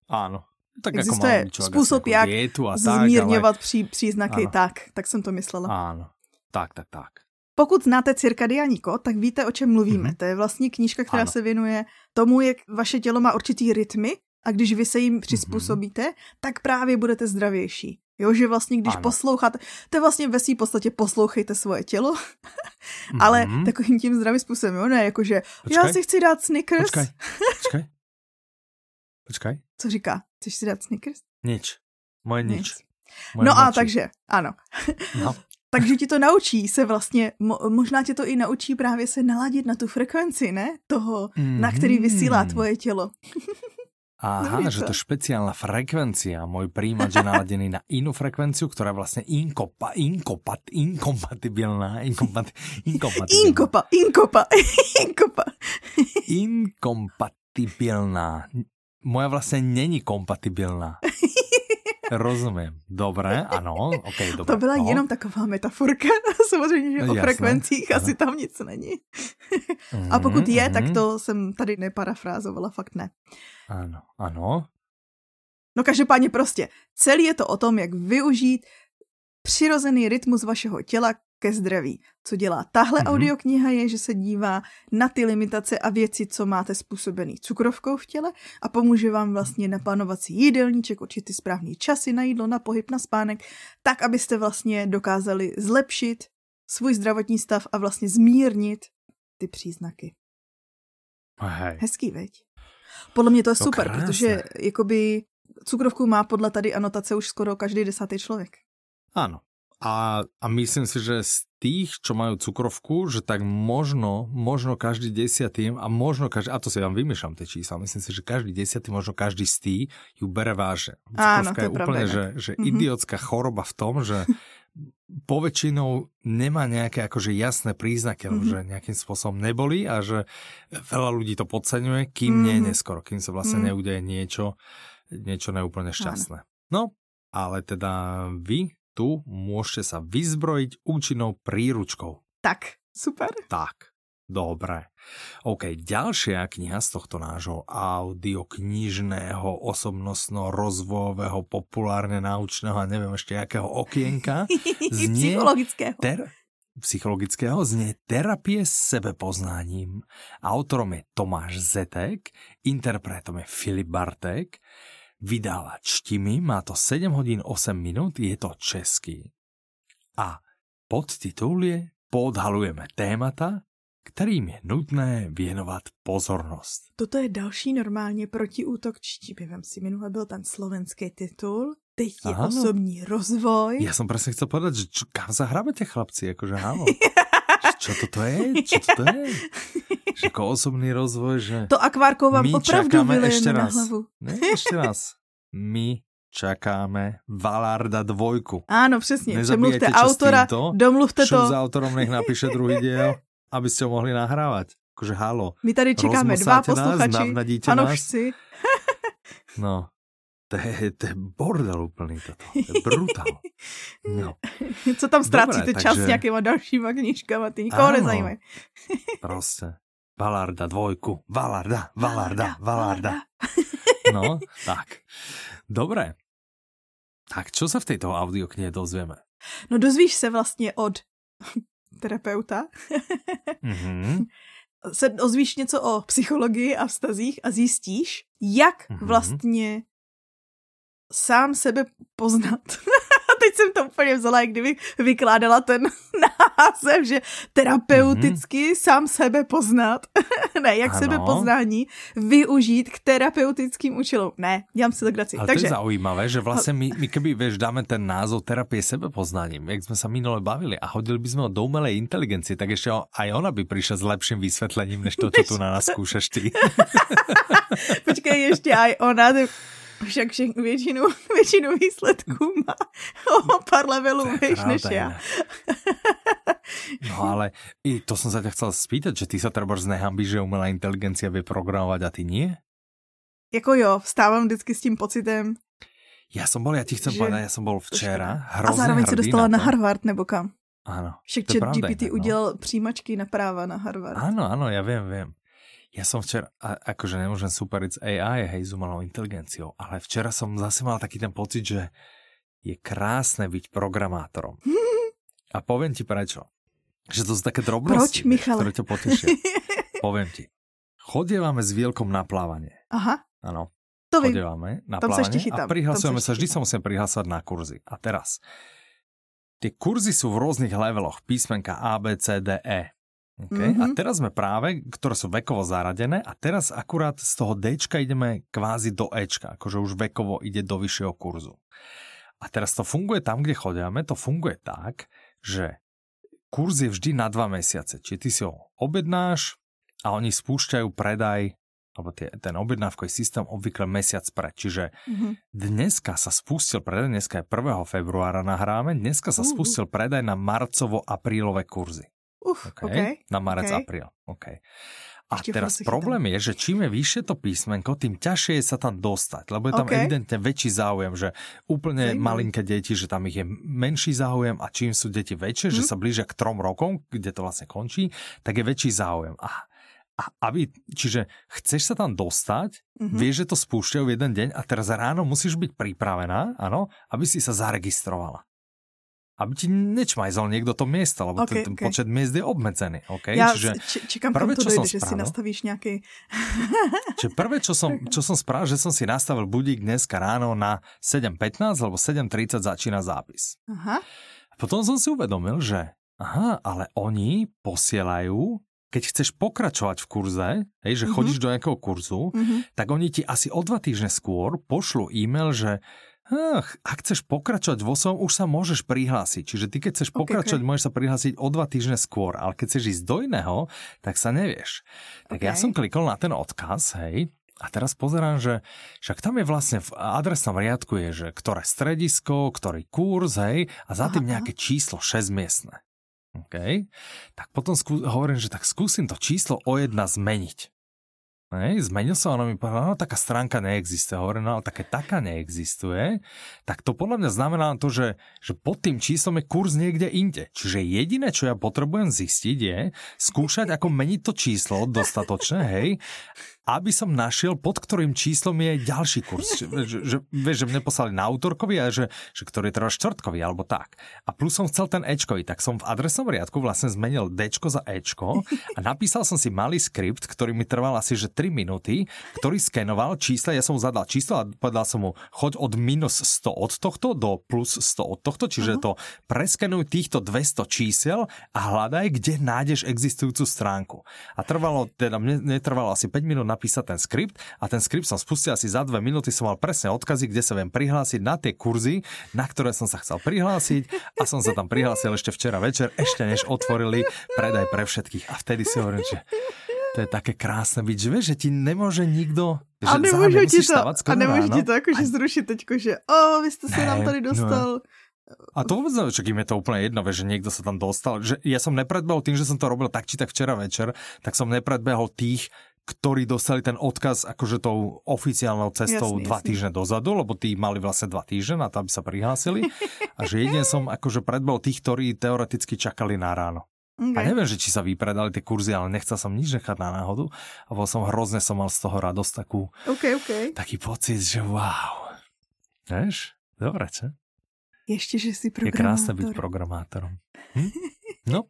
Ano. Tak Existuje jako způsob, jak a zmírňovat tak, ale... příznaky, ano. tak, tak jsem to myslela. Ano, tak, tak, tak. Pokud znáte cirkadiální kód, tak víte, o čem mluvíme. Mm-hmm. To je vlastně knížka, která ano. se věnuje tomu, jak vaše tělo má určitý rytmy a když vy se jim přizpůsobíte, mm-hmm. tak právě budete zdravější. Jo, že vlastně, když ano. posloucháte, to je vlastně ve své podstatě poslouchejte svoje tělo, mm-hmm. *laughs* ale takovým tím zdravým způsobem, jo, ne, jakože počkej. já si chci dát Snickers. Počkej, počkej. Počkej. Co říká? Chceš si dát Snickers? Nič. Moje nič. nič. Moje no mladší. a takže, ano. No. *laughs* takže ti to naučí se vlastně, mo, možná tě to i naučí právě se naladit na tu frekvenci, ne? Toho, mm-hmm. na který vysílá tvoje tělo. *laughs* Aha, no, že to špeciálna frekvencia. Môj príjimač je *laughs* naladený na inú frekvenciu, ktorá je vlastne inkopa, inkopat, inkompatibilná. Inkompat, inkompatibilná. Inkopa, inkopa, *laughs* inkopa. Inkompatibilná. Moja vlastne není kompatibilná. *laughs* Rozumím. Dobré, ano, ok, dobré. To byla no. jenom taková metaforka. *laughs* Samozřejmě, že o Jasné. frekvencích ano. asi tam nic není. A pokud je, mm, tak mhm. to jsem tady neparafrázovala, fakt ne. Ano, ano. No každopádně prostě, celý je to o tom, jak využít přirozený rytmus vašeho těla ke zdraví. Co dělá tahle mm-hmm. audiokniha je, že se dívá na ty limitace a věci, co máte způsobený cukrovkou v těle a pomůže vám vlastně naplánovat si jídelníček, určitý správný časy na jídlo, na pohyb, na spánek, tak, abyste vlastně dokázali zlepšit svůj zdravotní stav a vlastně zmírnit ty příznaky. Hej. Hezký, veď? Podle mě to je to super, krásne. protože jakoby cukrovku má podle tady anotace už skoro každý desátý člověk. Ano. A, a myslím si, že z tých, čo majú cukrovku, že tak možno, možno každý desiatý, a možno každý, a to si vám vymýšľam tie čísla, myslím si, že každý desiatý, možno každý z tých ju bere vážne. Cukrovka Áno, je, je úplne, že, že mm-hmm. idiotská choroba v tom, že *laughs* poväčšinou nemá nejaké akože jasné príznaky, mm-hmm. že nejakým spôsobom neboli a že veľa ľudí to podceňuje, kým mm-hmm. nie mhm. neskoro, kým sa vlastne mm-hmm. neudeje niečo, niečo neúplne šťastné. No, ale teda vy tu môžete sa vyzbrojiť účinnou príručkou. Tak, super. Tak, dobre. OK, ďalšia kniha z tohto nášho audioknižného, osobnostno-rozvojového, populárne naučného a neviem ešte akého okienka *laughs* znie... Psychologického. Ter, psychologického znie Terapie s sebepoznáním. Autorom je Tomáš Zetek, interpretom je Filip Bartek vydávač Štimi, má to 7 hodín 8 minút, je to český. A podtitul je Podhalujeme témata, kterým je nutné věnovat pozornost. Toto je další normálně protiútok čtimi. Vem si, minule byl ten slovenský titul, teď je ano. osobní rozvoj. Já jsem přesně chcel povedať, že čo, kam zahrabete chlapci, jakože áno. *laughs* čo toto je? Čo toto je? *laughs* Že jako osobný rozvoj, že... To akvárko vám my opravdu ešte raz. na hlavu. Ne, ešte raz. My čakáme Valarda dvojku. Áno, přesně. Přemluvte autora, domluvte to. za autorom, nech napíše druhý diel, aby ste ho mohli nahrávať. Akože halo. My tady čekáme dva posluchači, fanoušci. no, to je, to je bordel úplný toto. To je brutál. *laughs* No. Co tam ztrácíte čas takže... nějakýma dalšíma knížkama, ty nikoho nezajímají. *laughs* prostě. Valarda dvojku. Valarda, Valarda, Valarda. No, tak. Dobre. Tak čo sa v tejto audioknihe dozvieme? No dozvíš se vlastně od *laughs* terapeuta. mm-hmm. Se ozvíš něco o psychologii a vztazích a zjistíš, jak mm-hmm. vlastně sám sebe poznat. *laughs* teď jsem to úplně vzala, jak kdyby vykládala ten *laughs* název, že terapeuticky mm-hmm. sám sebe poznat. *laughs* ne, jak sebe poznání využít k terapeutickým účelům. Ne, dělám si legraci. Ale Takže... to je zaujímavé, že vlastně my, my keby, vieš, dáme ten názov terapie sebepoznáním, jak jsme se minule bavili a hodili by sme ho do umelej inteligenci, tak ještě aj ona by přišla s lepším vysvětlením, než to, co tu na nás skúšaš ty. Počkej, ještě aj ona, však většinu, *laughs* většinu výsledků má o pár levelů než já. No ale i to jsem se tě chcel spýtať, že ty se třeba znehambíš, že umělá inteligencia vie programovat a ty nie? Jako jo, vstávám vždycky s tím pocitem. Já jsem bol, já ti chcem že... povedať, já jsem bol včera hrozně A zároveň se dostala na, na Harvard nebo kam? Ano. Však chat GPT no. udělal přijímačky na práva na Harvard. Ano, ano, já vím, vím. Ja som včera, akože nemôžem superiť s AI, hej, s umelou inteligenciou, ale včera som zase mal taký ten pocit, že je krásne byť programátorom. A poviem ti prečo. Že to sú také drobnosti, Proč, ktoré ťa potešia. poviem ti. Chodievame s Vielkom na plávanie. Aha. Áno. To Chodievame na Tam plávanie a prihlasujeme sa, vždy sa musíme prihlasovať na kurzy. A teraz, tie kurzy sú v rôznych leveloch, písmenka A, B, C, D, E. Okay. Mm-hmm. A teraz sme práve, ktoré sú vekovo zaradené a teraz akurát z toho D ideme kvázi do E, akože už vekovo ide do vyššieho kurzu. A teraz to funguje tam, kde chodíme, to funguje tak, že kurz je vždy na dva mesiace. Čiže ty si ho objednáš a oni spúšťajú predaj alebo tie, ten objednávkový systém obvykle mesiac pred. Čiže mm-hmm. dneska sa spustil predaj, dneska je 1. februára nahráme, dneska sa uh-huh. spustil predaj na marcovo-aprílové kurzy. Uf, okay? okay. Na marec, okay. apríl. Okay. A Ešte teraz problém je, že čím je vyššie to písmenko, tým ťažšie je sa tam dostať, lebo je tam okay. evidentne väčší záujem, že úplne Zajímavý. malinké deti, že tam ich je menší záujem a čím sú deti väčšie, hmm. že mhm. sa blížia k trom rokom, kde to vlastne končí, tak je väčší záujem. A a aby, čiže chceš sa tam dostať, mm-hmm. vieš, že to spúšťajú v jeden deň a teraz ráno musíš byť pripravená, áno, aby si sa zaregistrovala aby ti nečmajzal niekto to miesto, lebo okay, ten, ten okay. počet miest je obmedzený. Okay? Ja Čiže čekám, prvé, čo dojde, som že spravil, si nastavíš nejaký... Čiže *laughs* prvé, čo som, čo som spravil, že som si nastavil budík dneska ráno na 7.15, lebo 7.30 začína zápis. Aha. Potom som si uvedomil, že aha, ale oni posielajú keď chceš pokračovať v kurze, hej, že mm-hmm. chodíš do nejakého kurzu, mm-hmm. tak oni ti asi o dva týždne skôr pošlu e-mail, že Ach, ak chceš pokračovať vo svojom, už sa môžeš prihlásiť. Čiže ty, keď chceš okay, pokračovať, okay. môžeš sa prihlásiť o dva týždne skôr, ale keď chceš ísť do iného, tak sa nevieš. Tak okay. ja som klikol na ten odkaz, hej, a teraz pozerám, že však tam je vlastne v adresnom riadku je, že ktoré stredisko, ktorý kurz, hej, a za tým nejaké číslo 6 miestne. OK? Tak potom skú, hovorím, že tak skúsim to číslo o jedna zmeniť. Hej, zmenil sa, ona mi povedala, no taká stránka neexistuje. Hovorím, no ale také taká neexistuje. Tak to podľa mňa znamená to, že, že pod tým číslom je kurz niekde inde. Čiže jediné, čo ja potrebujem zistiť je skúšať, ako meniť to číslo dostatočne, hej, aby som našiel, pod ktorým číslom je ďalší kurz. Že, *laughs* že, že, vieš, že mne poslali na autorkovi a že, že ktorý je teda štvrtkový, alebo tak. A plus som chcel ten Ečkový, tak som v adresnom riadku vlastne zmenil Dčko za Ečko a napísal som si malý skript, ktorý mi trval asi že 3 minúty, ktorý skenoval čísla, ja som mu zadal číslo a povedal som mu, choď od minus 100 od tohto do plus 100 od tohto, čiže uh-huh. to preskenuj týchto 200 čísel a hľadaj, kde nájdeš existujúcu stránku. A trvalo, teda mne netrvalo asi 5 minút napísať ten skript a ten skript som spustil asi za dve minúty, som mal presne odkazy, kde sa viem prihlásiť na tie kurzy, na ktoré som sa chcel prihlásiť a som sa tam prihlásil ešte včera večer, ešte než otvorili predaj pre všetkých. A vtedy si hovorím, že to je také krásne byť, že vieš, že ti nemôže nikdo... Že a nemôže ti to, a nemôže ti to akože zrušiť teďko, že o, vy ste sa ne, nám tady no. dostal. No. A to vôbec neviem, im je to úplne jedno, že niekto sa tam dostal. Že ja som nepredbehol tým, že som to robil tak či tak včera večer, tak som nepredbehol tých, ktorí dostali ten odkaz akože tou oficiálnou cestou jasný, dva jasný. týždne dozadu, lebo tí mali vlastne dva týždne na to, aby sa prihlásili. A že jedine som akože predbol tých, ktorí teoreticky čakali na ráno. Okay. A neviem, že či sa vypredali tie kurzy, ale nechcel som nič nechať na náhodu. A bol som hrozne, som mal z toho radosť takú, okay, okay. taký pocit, že wow. Vieš? Dobre, čo? Ještě, že jsi programátor. Je krásné být programátorem. Hm? No,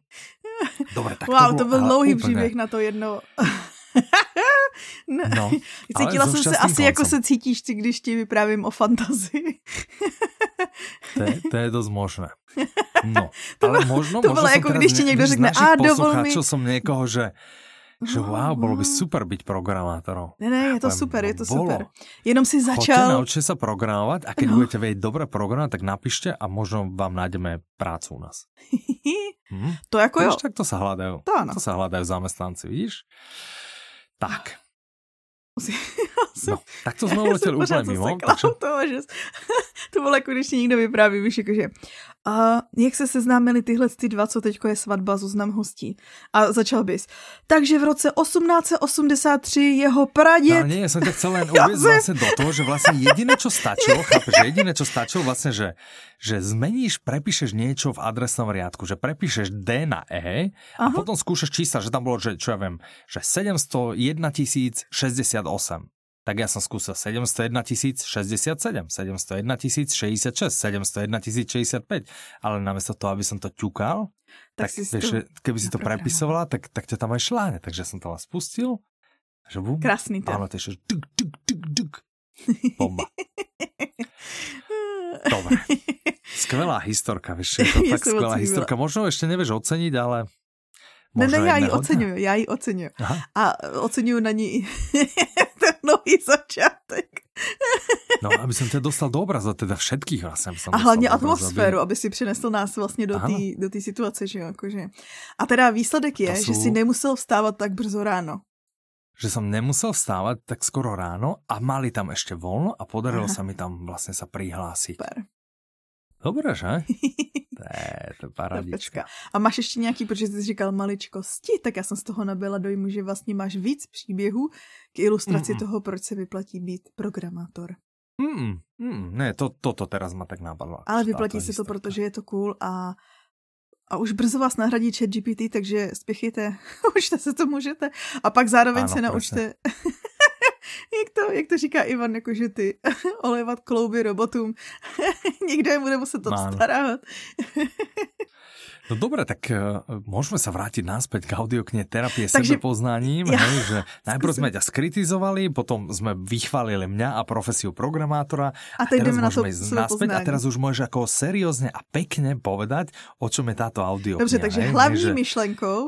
*laughs* Dobre, tak wow, to, bolo, to byl dlouhý příběh na to jedno. *laughs* no, no *laughs* Cítila jsem se asi, koncem. jako se cítíš ty, když ti vyprávím o fantazii. to, je, to je dost možné. No, *laughs* to ale možno, to bylo jako když ti někdo řekne, a dovol mi. som někoho, že že wow, bylo by super být programátorom. Ne, ne, je to Poviem, super, je to bolo. super. Jenom si začal... Choďte, naučte sa programovať a keď no. budete vedieť dobre programovať, tak napíšte a možno vám nájdeme prácu u nás. hm? To jako jo. tak to sa hľadajú. To, ano. to sa hľadajú zamestnanci, vidíš? Tak. *laughs* No, tak to jsme uletěli úplně mimo. Takže... To, že... *laughs* to bylo jako když někdo vypráví, víš, jakože a jak se seznámili tyhle ty dva, co teďko je svatba zoznam hostí. A začal bys. Takže v roce 1883 jeho praděd... No, nie, ja som ťa chcel len *laughs* uviezť vlastne do toho, že vlastne jediné, čo stačilo, chápeš, že jediné, čo stačilo vlastne, že, že zmeníš, prepíšeš niečo v adresnom riadku, že prepíšeš D na E a Aha. potom skúšaš čísla, že tam bolo, že čo ja viem, že 701 068 tak ja som skúsil 701 067, 701 066, 701 065, ale namiesto toho, aby som to ťukal, tak, tak si vieš, to keby si to prepisovala, tak, tak ťa tam aj šláne. Takže som to len spustil. Že bum, Krásný to. Áno, to je duk, duk, duk, duk. Bomba. *laughs* Dobre. Skvelá historka, vieš, je to *laughs* fakt skvelá historka. Možno ešte nevieš oceniť, ale ne, ne, já ji oceňuju, já ji oceňuju. Aha. A oceňuju na ní *laughs* nový začátek. no, aby jsem tě dostal do obrazu, teda všetkých vlastně. A hlavně atmosféru, aby... aby si přinesl nás vlastně do té do tý situace, že jo, jakože. A teda výsledek je, jsou... že si nemusel vstávat tak brzo ráno. Že jsem nemusel vstávat tak skoro ráno a mali tam ještě volno a podarilo Aha. se mi tam vlastně se prihlásit. Super. Dobré, že? *laughs* to je to paradička. A máš ještě nějaký, protože jsi říkal maličkosti, tak já jsem z toho nabyla dojmu, že vlastně máš víc příběhů k ilustraci mm. toho, proč se vyplatí být programátor. Mm, mm, ne, to, toto teraz ma tak napadlo. Ale vyplatí se to, protože je to cool a a už brzo vás nahradí chat GPT, takže spěchejte, *laughs* učte se to můžete. A pak zároveň ano, se naučte *laughs* *laughs* jak, to, jak to říká Ivan, jakože ty *laughs* olevat klouby robotům. *laughs* Někdo je bude muset obstarávat. No dobré, tak uh, môžeme sa vrátiť naspäť k audioknihe terapie Takže, sebepoznáním, ja, hej, že najprv sme ťa skritizovali, potom sme vychválili mňa a profesiu programátora a, a teraz môžeme na ísť naspäť a teraz už môžeš ako seriózne a pekne povedať, o čom je táto audiokniha. Dobře, takže hej, hlavní že... myšlenkou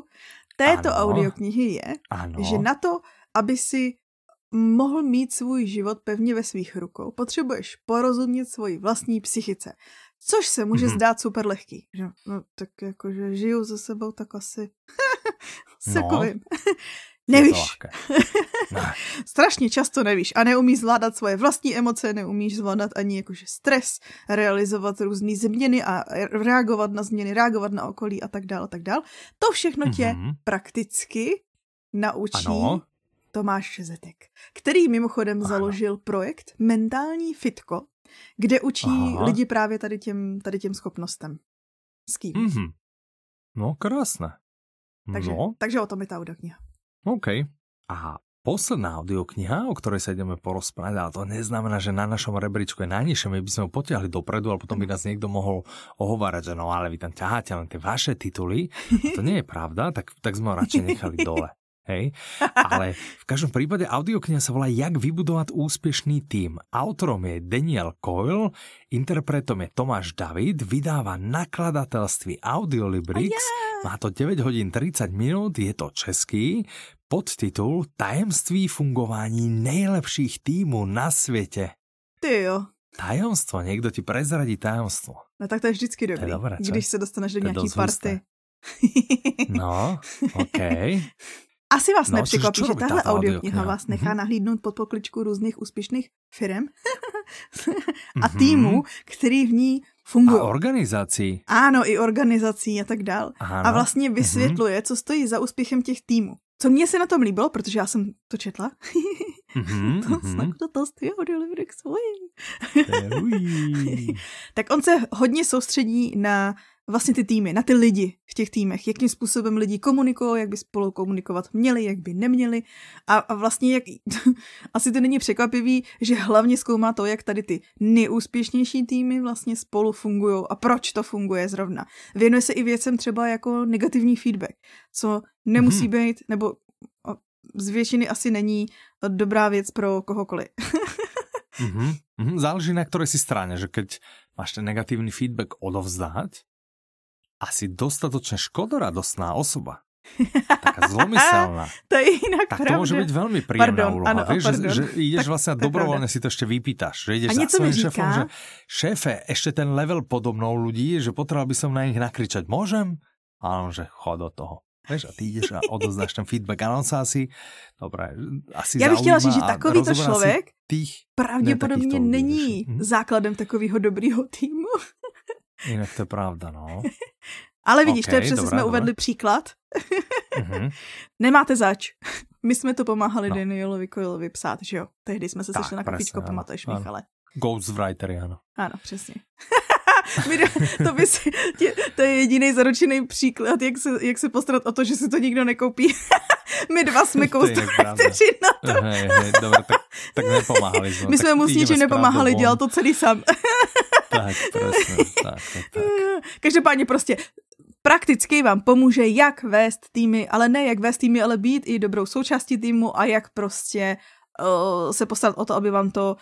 této ano, audioknihy je, ano. že na to, aby si mohl mít svůj život pevně ve svých rukou, potřebuješ porozumět svoji vlastní psychice. Což se může mm-hmm. zdát super lehký. Že? No tak jakože žiju za sebou, tak asi *laughs* se no. kovím. nevíš. Ne. *laughs* Strašně často nevíš a neumíš zvládat svoje vlastní emoce, neumíš zvládat ani jakože stres, realizovat různé změny a reagovat na změny, reagovat na okolí a tak dále tak dále. To všechno tě mm-hmm. prakticky naučí ano. Tomáš Zetek, který mimochodem ano. založil projekt Mentální fitko, kde učí Aha. lidi právě tady těm, tady těm schopnostem. S kým? Mm-hmm. No, krásné. Takže, no. takže o tom je ta audiokniha. OK. A posledná audiokniha, o ktorej sa ideme porozprávať, ale to neznamená, že na našom rebríčku je najnižšie, my by sme ho potiahli dopredu, ale potom by nás niekto mohol ohovárať, že no ale vy tam ťaháte len tie vaše tituly. A to nie je pravda, tak, tak sme ho radšej nechali dole. *laughs* Hej? *laughs* Ale v každom prípade audiokniha sa volá Jak vybudovať úspešný tým. Autorom je Daniel Coyle, interpretom je Tomáš David, vydáva nakladateľství Audiolibrix, oh, yeah. má to 9 hodín 30 minút, je to český, podtitul Tajemství fungování nejlepších týmů na světě. Ty jo. Tajemstvo, někdo ti prezradí tajemstvo. No tak to je vždycky dobrý, je dobré, když se dostaneš do nějaký party. No, OK. *laughs* Asi vás no, nepřekvapí, že tahle audiokniha audio vás nechá mm-hmm. nahlídnout pod pokličku různých úspěšných firm *laughs* a mhm. týmů, který v ní fungují. A organizací. Ano, i organizací a tak dál. Ano. A vlastně mhm. vysvětluje, mm-hmm. co stojí za úspěchem těch týmů. Co mě se na tom líbilo, protože já jsem to četla. mm-hmm, *laughs* to mm-hmm. to je audiolibrik *laughs* tak on se hodně soustředí na vlastně ty týmy, na ty lidi v těch týmech, jakým způsobem lidi komunikují, jak by spolu komunikovat měli, jak by neměli a, a vlastně jak, *laughs* asi to není překvapivý, že hlavně zkoumá to, jak tady ty nejúspěšnější týmy vlastně spolu fungují a proč to funguje zrovna. Věnuje se i věcem třeba jako negativní feedback, co nemusí hmm. být, nebo z většiny asi není dobrá věc pro kohokoliv. mm-hmm. *laughs* Záleží na ktorej si strane, že keď máš ten negatívny feedback odovzdať, asi dostatočne škodoradostná osoba, taká zlomyselná. *laughs* to je inak tak pravda. to môže byť veľmi príjemná pardon, úloha. Ano, vieš, že, že ideš tak, vlastne dobrovoľne si to ešte vypýtaš. Že ideš a za svojím šéfom, že šéfe, ešte ten level podobnou ľudí, že potreboval by som na nich nakričať. Môžem? A on, že chod do toho. Víš, a ty jdeš a odoznáš ten feedback. A on se asi, dobré, asi Já bych chtěla říct, že takovýto člověk tých pravděpodobně není hm? základem takového dobrého týmu. Jinak to je pravda, no. *laughs* Ale vidíš, okay, to je přesně, jsme uvedli příklad. mm-hmm. *laughs* Nemáte zač. My jsme to pomáhali no. Danielovi Coilovi psát, že jo? Tehdy jsme se tak, sešli na kafičko, pamatuješ, Michale? Ghostwritery, ano. Ano, přesně. *laughs* to, by si, tě, to je jediný zaručený příklad, jak se, jak se postarat o to, že si to nikdo nekoupí. My dva jsme *laughs* kteří na to. Hej, hej, dobré, tak, tak nepomáhali jsme. My jsme mu s ničím nepomáhali, dělal to celý sám. *laughs* tak, presne, tak, tak, tak. *laughs* Každopádně prostě prakticky vám pomůže, jak vést týmy, ale ne jak vést týmy, ale být i dobrou součástí týmu a jak prostě uh, se postarat o to, aby vám to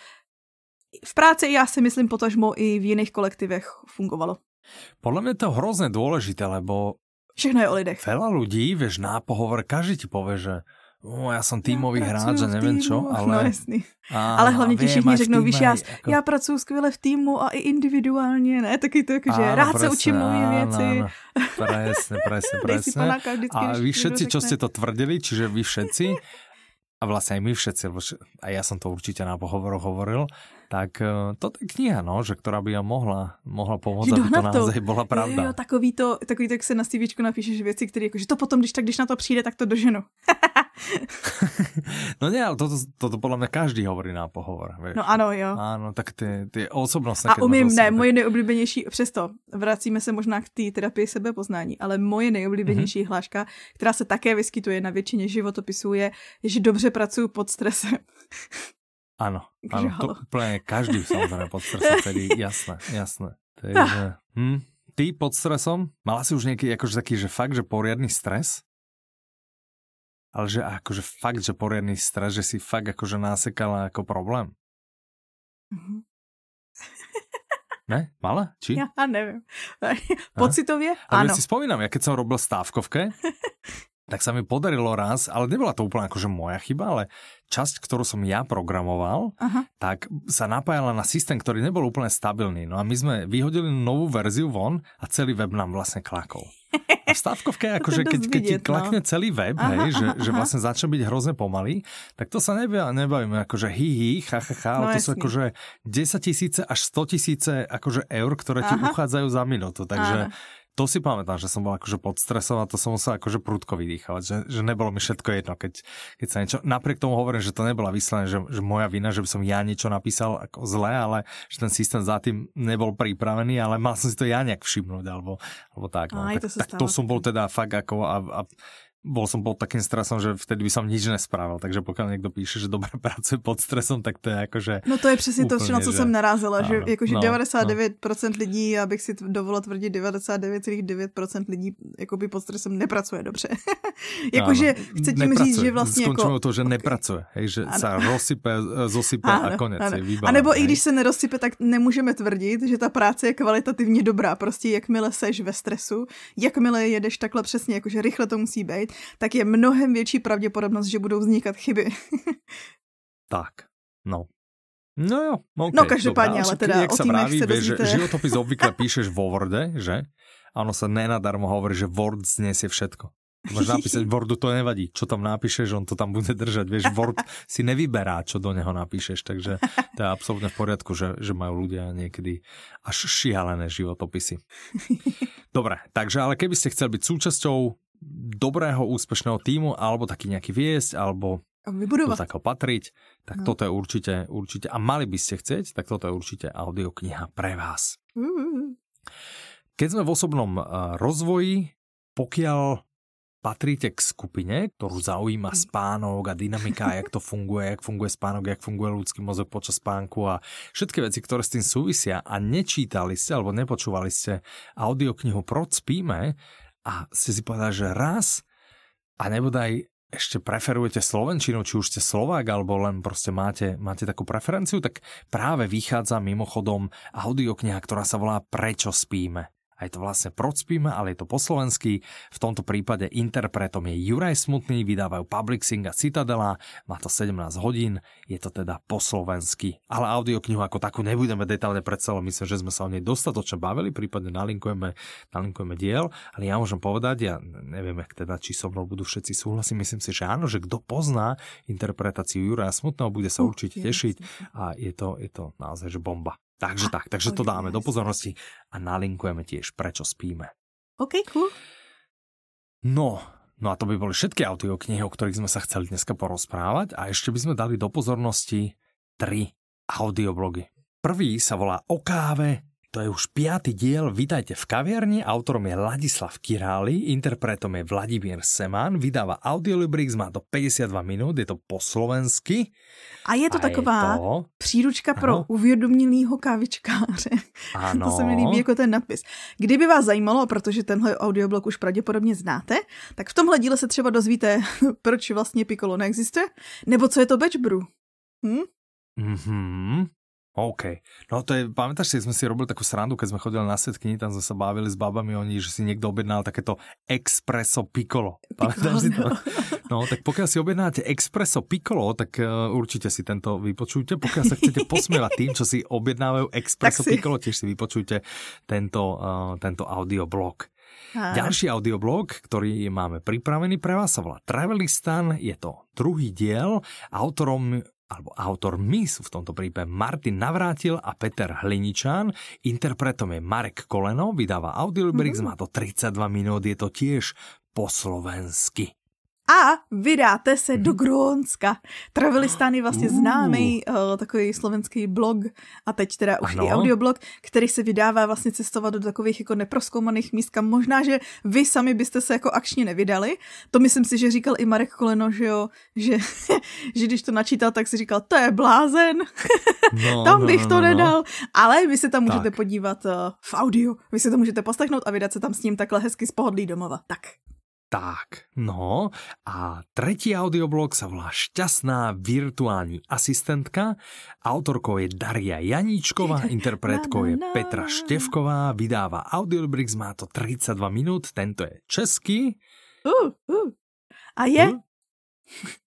v práci já si myslím potažmo i v jiných kolektivech fungovalo. Podle mě to hrozně důležité, lebo Všechno je o lidech. Veľa ľudí, vieš, na pohovor, každý ti povie, že oh, já jsem týmový ja hráč a nevím čo, ale... No jasný. A, ale hlavně ti všichni řeknou, víš, já, jako... já pracuji skvěle v týmu a i individuálně, ne? Taky to jako, že rád presne, se učím nové věci. Áno, presne, presne, presne. A vy všetci, čo ste to tvrdili, čiže vy všetci, a vlastně aj my všetci, a já jsem to určitě na pohovoru hovoril, tak eh, to je kniha, no, že která by vám mohla, mohla pomoct, aby to naozaj byla pravda. Jo, jo, takový to, takový to, jak se na CV napíšeš věci, které jako, že to potom, když tak, když na to přijde, tak to doženu. *laughs* no ne, ale toto, toto podle mě každý hovorí na pohovor. Vieš. No ano, jo. Ano, tak ty, ty osobnostné. A umím, ne, tak... moje nejoblíbenější, přesto vracíme se možná k té terapii sebepoznání, ale moje nejoblíbenější mm-hmm. hláška, která se také vyskytuje na většině životopisů, je, že dobře pracuji pod stresem. Áno, áno, to úplne každý samozrejme pod stresom, tedy *laughs* jasné, jasné. Takže, hm, ty pod stresom, mala si už nejaký akože taký, že fakt, že poriadny stres? Ale že akože fakt, že poriadny stres, že si fakt akože násekala ako problém? Mm-hmm. Ne? Mala? Či? Ja neviem. Pocitově? Ale si spomínam, ja keď som robil stávkovke, *laughs* tak sa mi podarilo raz, ale nebola to úplne akože moja chyba, ale časť, ktorú som ja programoval, Aha. tak sa napájala na systém, ktorý nebol úplne stabilný. No a my sme vyhodili novú verziu von a celý web nám vlastne klakol. A v stávkovke, *laughs* akože keď, keď ti no. klakne no. celý web, aha, hej, že, aha. že vlastne začne byť hrozne pomalý, tak to sa nebavíme, nebavíme akože hi, hi, ha, ha, ha, no, ale to jasný. sú akože 10 tisíce až 100 tisíce akože eur, ktoré ti aha. uchádzajú za minútu. Takže aha to si pamätám, že som bol akože pod stresom a to som musel akože prudko vydýchavať, že, že nebolo mi všetko jedno, keď, keď sa niečo, napriek tomu hovorím, že to nebola vyslené, že, že moja vina, že by som ja niečo napísal ako zle, ale že ten systém za tým nebol pripravený, ale mal som si to ja nejak všimnúť, alebo, alebo tak. No. Aj, tak, to tak to som bol teda fakt ako a, a bol som pod takým stresom, že vtedy by som nič nespravil, takže pokud někdo píše, že dobře pracuje pod stresem, tak to je jakože No to je přesně to, na co že... jsem narazila, že jakože no, 99% no. lidí, abych si dovolila tvrdit 99,9% lidí jakoby pod stresem nepracuje dobře. *laughs* jakože chci tím říct, že vlastně Skončíme jako... to, že nepracuje, hej, že ano. se rozsype, zosype ano, a konec. Ano. Je a nebo hej. i když se nerozsype, tak nemůžeme tvrdit, že ta práce je kvalitativně dobrá. Prostě jakmile seš ve stresu, jakmile jedeš takhle přesně, jakože rychle to musí být, tak je mnohem větší pravděpodobnost, že budou vznikat chyby. *laughs* tak, no. No jo, okay, No každopádně, ale teda jak o sa vraví, se že životopis obvykle *laughs* píšeš vo Worde, že? A ono sa nenadarmo hovorí, že Word znesie všetko. Máš napísať Wordu, to nevadí. Čo tam napíšeš, on to tam bude držať. Vieš, Word si nevyberá, čo do neho napíšeš, takže to je absolútne v poriadku, že, že majú ľudia niekedy až šialené životopisy. *laughs* Dobre, takže ale keby ste chceli byť súčasťou dobrého, úspešného týmu, alebo taký nejaký viesť, alebo vybudovať. do takého patriť, tak no. toto je určite, určite, a mali by ste chcieť, tak toto je určite audiokniha pre vás. Mm. keď sme v osobnom uh, rozvoji, pokiaľ patríte k skupine, ktorú zaujíma spánok a dynamika, jak to funguje, jak funguje spánok, jak funguje ľudský mozog počas spánku a všetky veci, ktoré s tým súvisia a nečítali ste alebo nepočúvali ste audioknihu Proč spíme a ste si povedali, že raz a nebodaj ešte preferujete Slovenčinu, či už ste Slovák, alebo len proste máte, máte takú preferenciu, tak práve vychádza mimochodom audiokniha, ktorá sa volá Prečo spíme a je to vlastne Procpíme, ale je to po slovensky. V tomto prípade interpretom je Juraj Smutný, vydávajú Publixing a Citadela, má to 17 hodín, je to teda po slovensky. Ale audioknihu ako takú nebudeme detálne predstavovať, myslím, že sme sa o nej dostatočne bavili, prípadne nalinkujeme, nalinkujeme diel, ale ja môžem povedať, ja neviem, ak teda, či so mnou budú všetci súhlasiť, myslím si, že áno, že kto pozná interpretáciu Juraja Smutného, bude sa určite tešiť a je to, je to naozaj že bomba. Takže tak, takže to dáme do pozornosti a nalinkujeme tiež, prečo spíme. OK, cool. No, no a to by boli všetky audioknihy, o ktorých sme sa chceli dneska porozprávať a ešte by sme dali do pozornosti tri audioblogy. Prvý sa volá O káve, to je už piatý diel Vítajte v kaviarni, autorom je Ladislav Király, interpretom je Vladimír Semán, vydáva Audiolibrix, má to 52 minút, je to po slovensky. A je to a taková je to... příručka pro ano. uvědomělýho kávičkáře. *laughs* Ano. to se mi líbí jako ten nadpis. Kdyby vás zajímalo, protože tenhle audioblog už pravděpodobně znáte, tak v tomhle díle se třeba dozvíte, *laughs* proč vlastně Piccolo neexistuje, nebo co je to batch brew. Hm? Mm-hmm. OK. No to je, pamätáš si, sme si robili takú srandu, keď sme chodili na svetkini, tam sme sa bavili s babami oni, že si niekto objednal takéto Expresso Piccolo. Pamätáš si to? No, tak pokiaľ si objednáte Expresso Piccolo, tak uh, určite si tento vypočujte. Pokiaľ sa chcete posmievať tým, čo si objednávajú Expresso si... Piccolo, tiež si vypočujte tento, uh, tento audioblog. A... Ďalší audioblog, ktorý máme pripravený pre vás, sa volá Travelistan. Je to druhý diel. Autorom alebo autor sú v tomto prípade Martin Navrátil a Peter Hliničán. Interpretom je Marek Koleno, vydáva Audiolibrix, mm. má to 32 minút, je to tiež po slovensky a vydáte se do mhm. Grónska. Travelistán je vlastně známý uh, takový slovenský blog a teď teda už ano. i audioblog, který se vydává vlastně cestovat do takových jako neproskoumaných míst, kam možná, že vy sami byste se jako akčně nevydali. To myslím si, že říkal i Marek Koleno, že jo, že, *laughs* že když to načítal, tak si říkal, to je blázen, no, *laughs* tam no, bych no, to no, no. nedal. No. Ale vy se tam můžete tak. podívat uh, v audio, vy se to můžete poslechnout a vydat se tam s ním takhle hezky z pohodlí domova. Tak. Tak, no a tretí audioblog sa volá Šťastná virtuální asistentka. Autorkou je Daria Janíčková, *laughs* interpretkou je Petra Števková, vydává Audiolibrix, má to 32 minút, tento je český. Uh, uh. A je? Uh?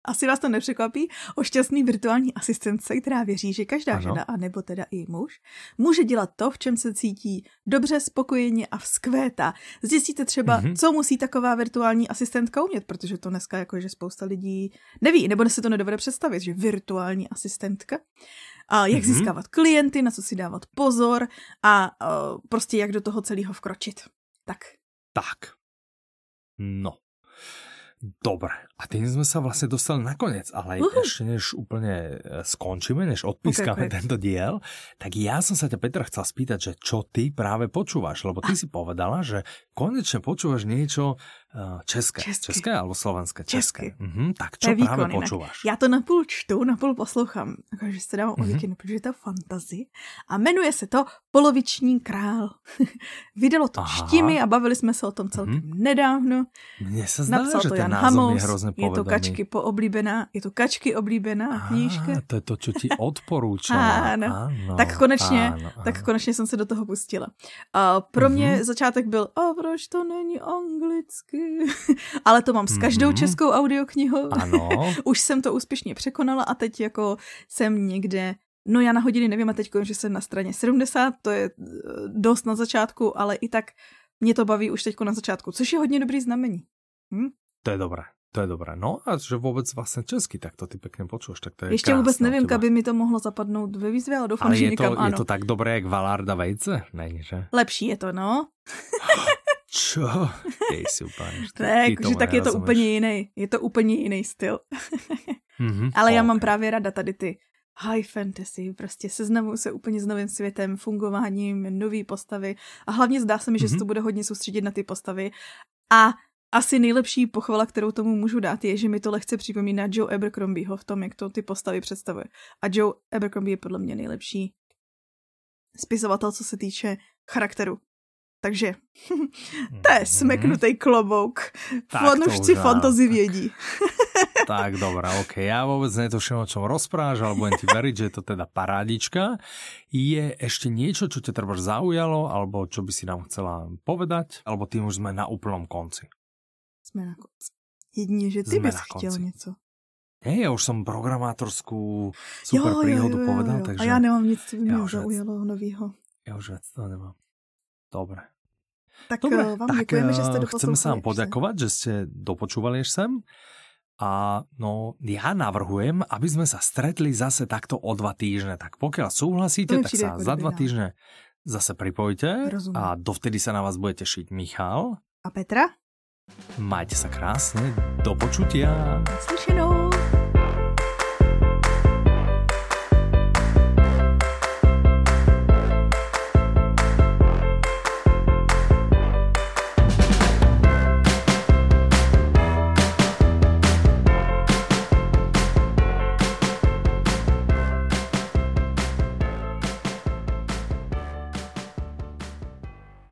Asi vás to nepřekvapí, o šťastný virtuální asistence, která věří, že každá ano. žena, a nebo teda i muž, může dělat to, v čem se cítí dobře, spokojeně a vzkvétá. Zjistíte třeba, mm-hmm. co musí taková virtuální asistentka umět, protože to dneska jako, že spousta lidí neví, nebo se to nedovede představit, že virtuální asistentka. A jak mm-hmm. získávat klienty, na co si dávat pozor a uh, prostě jak do toho celého vkročit. Tak. Tak. No. Dobre, a tým sme sa vlastne dostali nakoniec, ale uh-huh. ešte než úplne e, skončíme, než odpískame okay, okay. tento diel, tak ja som sa ťa Petra chcel spýtať, že čo ty práve počúvaš, lebo ty si povedala, že konečne počúvaš niečo české. české. České alebo slovenské? České. české. Uh-huh, tak čo to práve počúvaš? Já to napůl čtu, napůl poslouchám, takže se dávám uh-huh. o víkendu, protože to je fantasy. A jmenuje se to Poloviční král. *laughs* Vydalo to Aha. štimi a bavili jsme se o tom celkem uh-huh. nedávno. Mně se zdá, Napsal že to Jan Hamous, je hrozně je to kačky pooblíbená, je to kačky oblíbená knížka. to je to, čo ti odporúčam. áno. áno. Tak konečně, áno. tak konečně jsem se do toho pustila. A pro mě mm-hmm. začátek byl, a proč to není anglicky? *laughs* Ale to mám s každou mm-hmm. českou audioknihou. Ano. *laughs* Už jsem to úspěšně překonala a teď jako jsem někde No já na hodiny nevím a teď že jsem na straně 70, to je eh, dost na začátku, ale i tak mě to baví už teď na začátku, což je hodně dobrý znamení. Hm? To je dobré. To je dobré. No a že vůbec vlastně česky, tak to ty pěkně počuješ, tak to je Ještě vůbec nevím, by mi to mohlo zapadnout ve výzvě, ale doufám, ale že je někam to, ano. je to tak dobré, jak Valarda vejce? Není, že? Lepší je to, no. *laughs* Čo? *laughs* Ty super. tak, že tak je to úplně jiný. Je to úplně jiný styl. mm-hmm, *laughs* ale okay. já mám právě rada tady ty high fantasy, prostě seznamuju se úplně s novým světem, fungováním, nový postavy a hlavně zdá se mi, že mm-hmm. se to bude hodně soustředit na ty postavy a asi nejlepší pochvala, kterou tomu můžu dát, je, že mi to lehce připomíná Joe Abercrombieho v tom, jak to ty postavy představuje. A Joe Abercrombie je podle mě nejlepší spisovatel, co se týče charakteru. Takže *laughs* to je mhm. smeknutý klobouk. Fanoušci fantasy vědí. *laughs* tak, dobré, ok. Ja vôbec netuším, o čom rozprávaš, ale budem ti veriť, že je to teda parádička. Je ešte niečo, čo ťa treba zaujalo, alebo čo by si nám chcela povedať, alebo tým už sme na úplnom konci? Jsme na konci. Jedině, že ty bys chtěl něco. Nie, ja už som programátorskú super jo, príhodu jo, jo, povedal, jo. takže... A ja nemám nic, co by mě zaujalo novýho. Ja už viac to nemám. Dobre. Tak Dobre, eh, vám tak děkujeme, že ste Chcem sa vám poďakovať, že ste dopočúvali až sem. A no, ja navrhujem, aby sme sa stretli zase takto o dva týždne. Tak pokiaľ súhlasíte, tak sa za dva týždne zase pripojte Rozumiem. a dovtedy sa na vás bude tešiť Michal. A Petra? Majte sa krásne, do počutia. Slyšenou.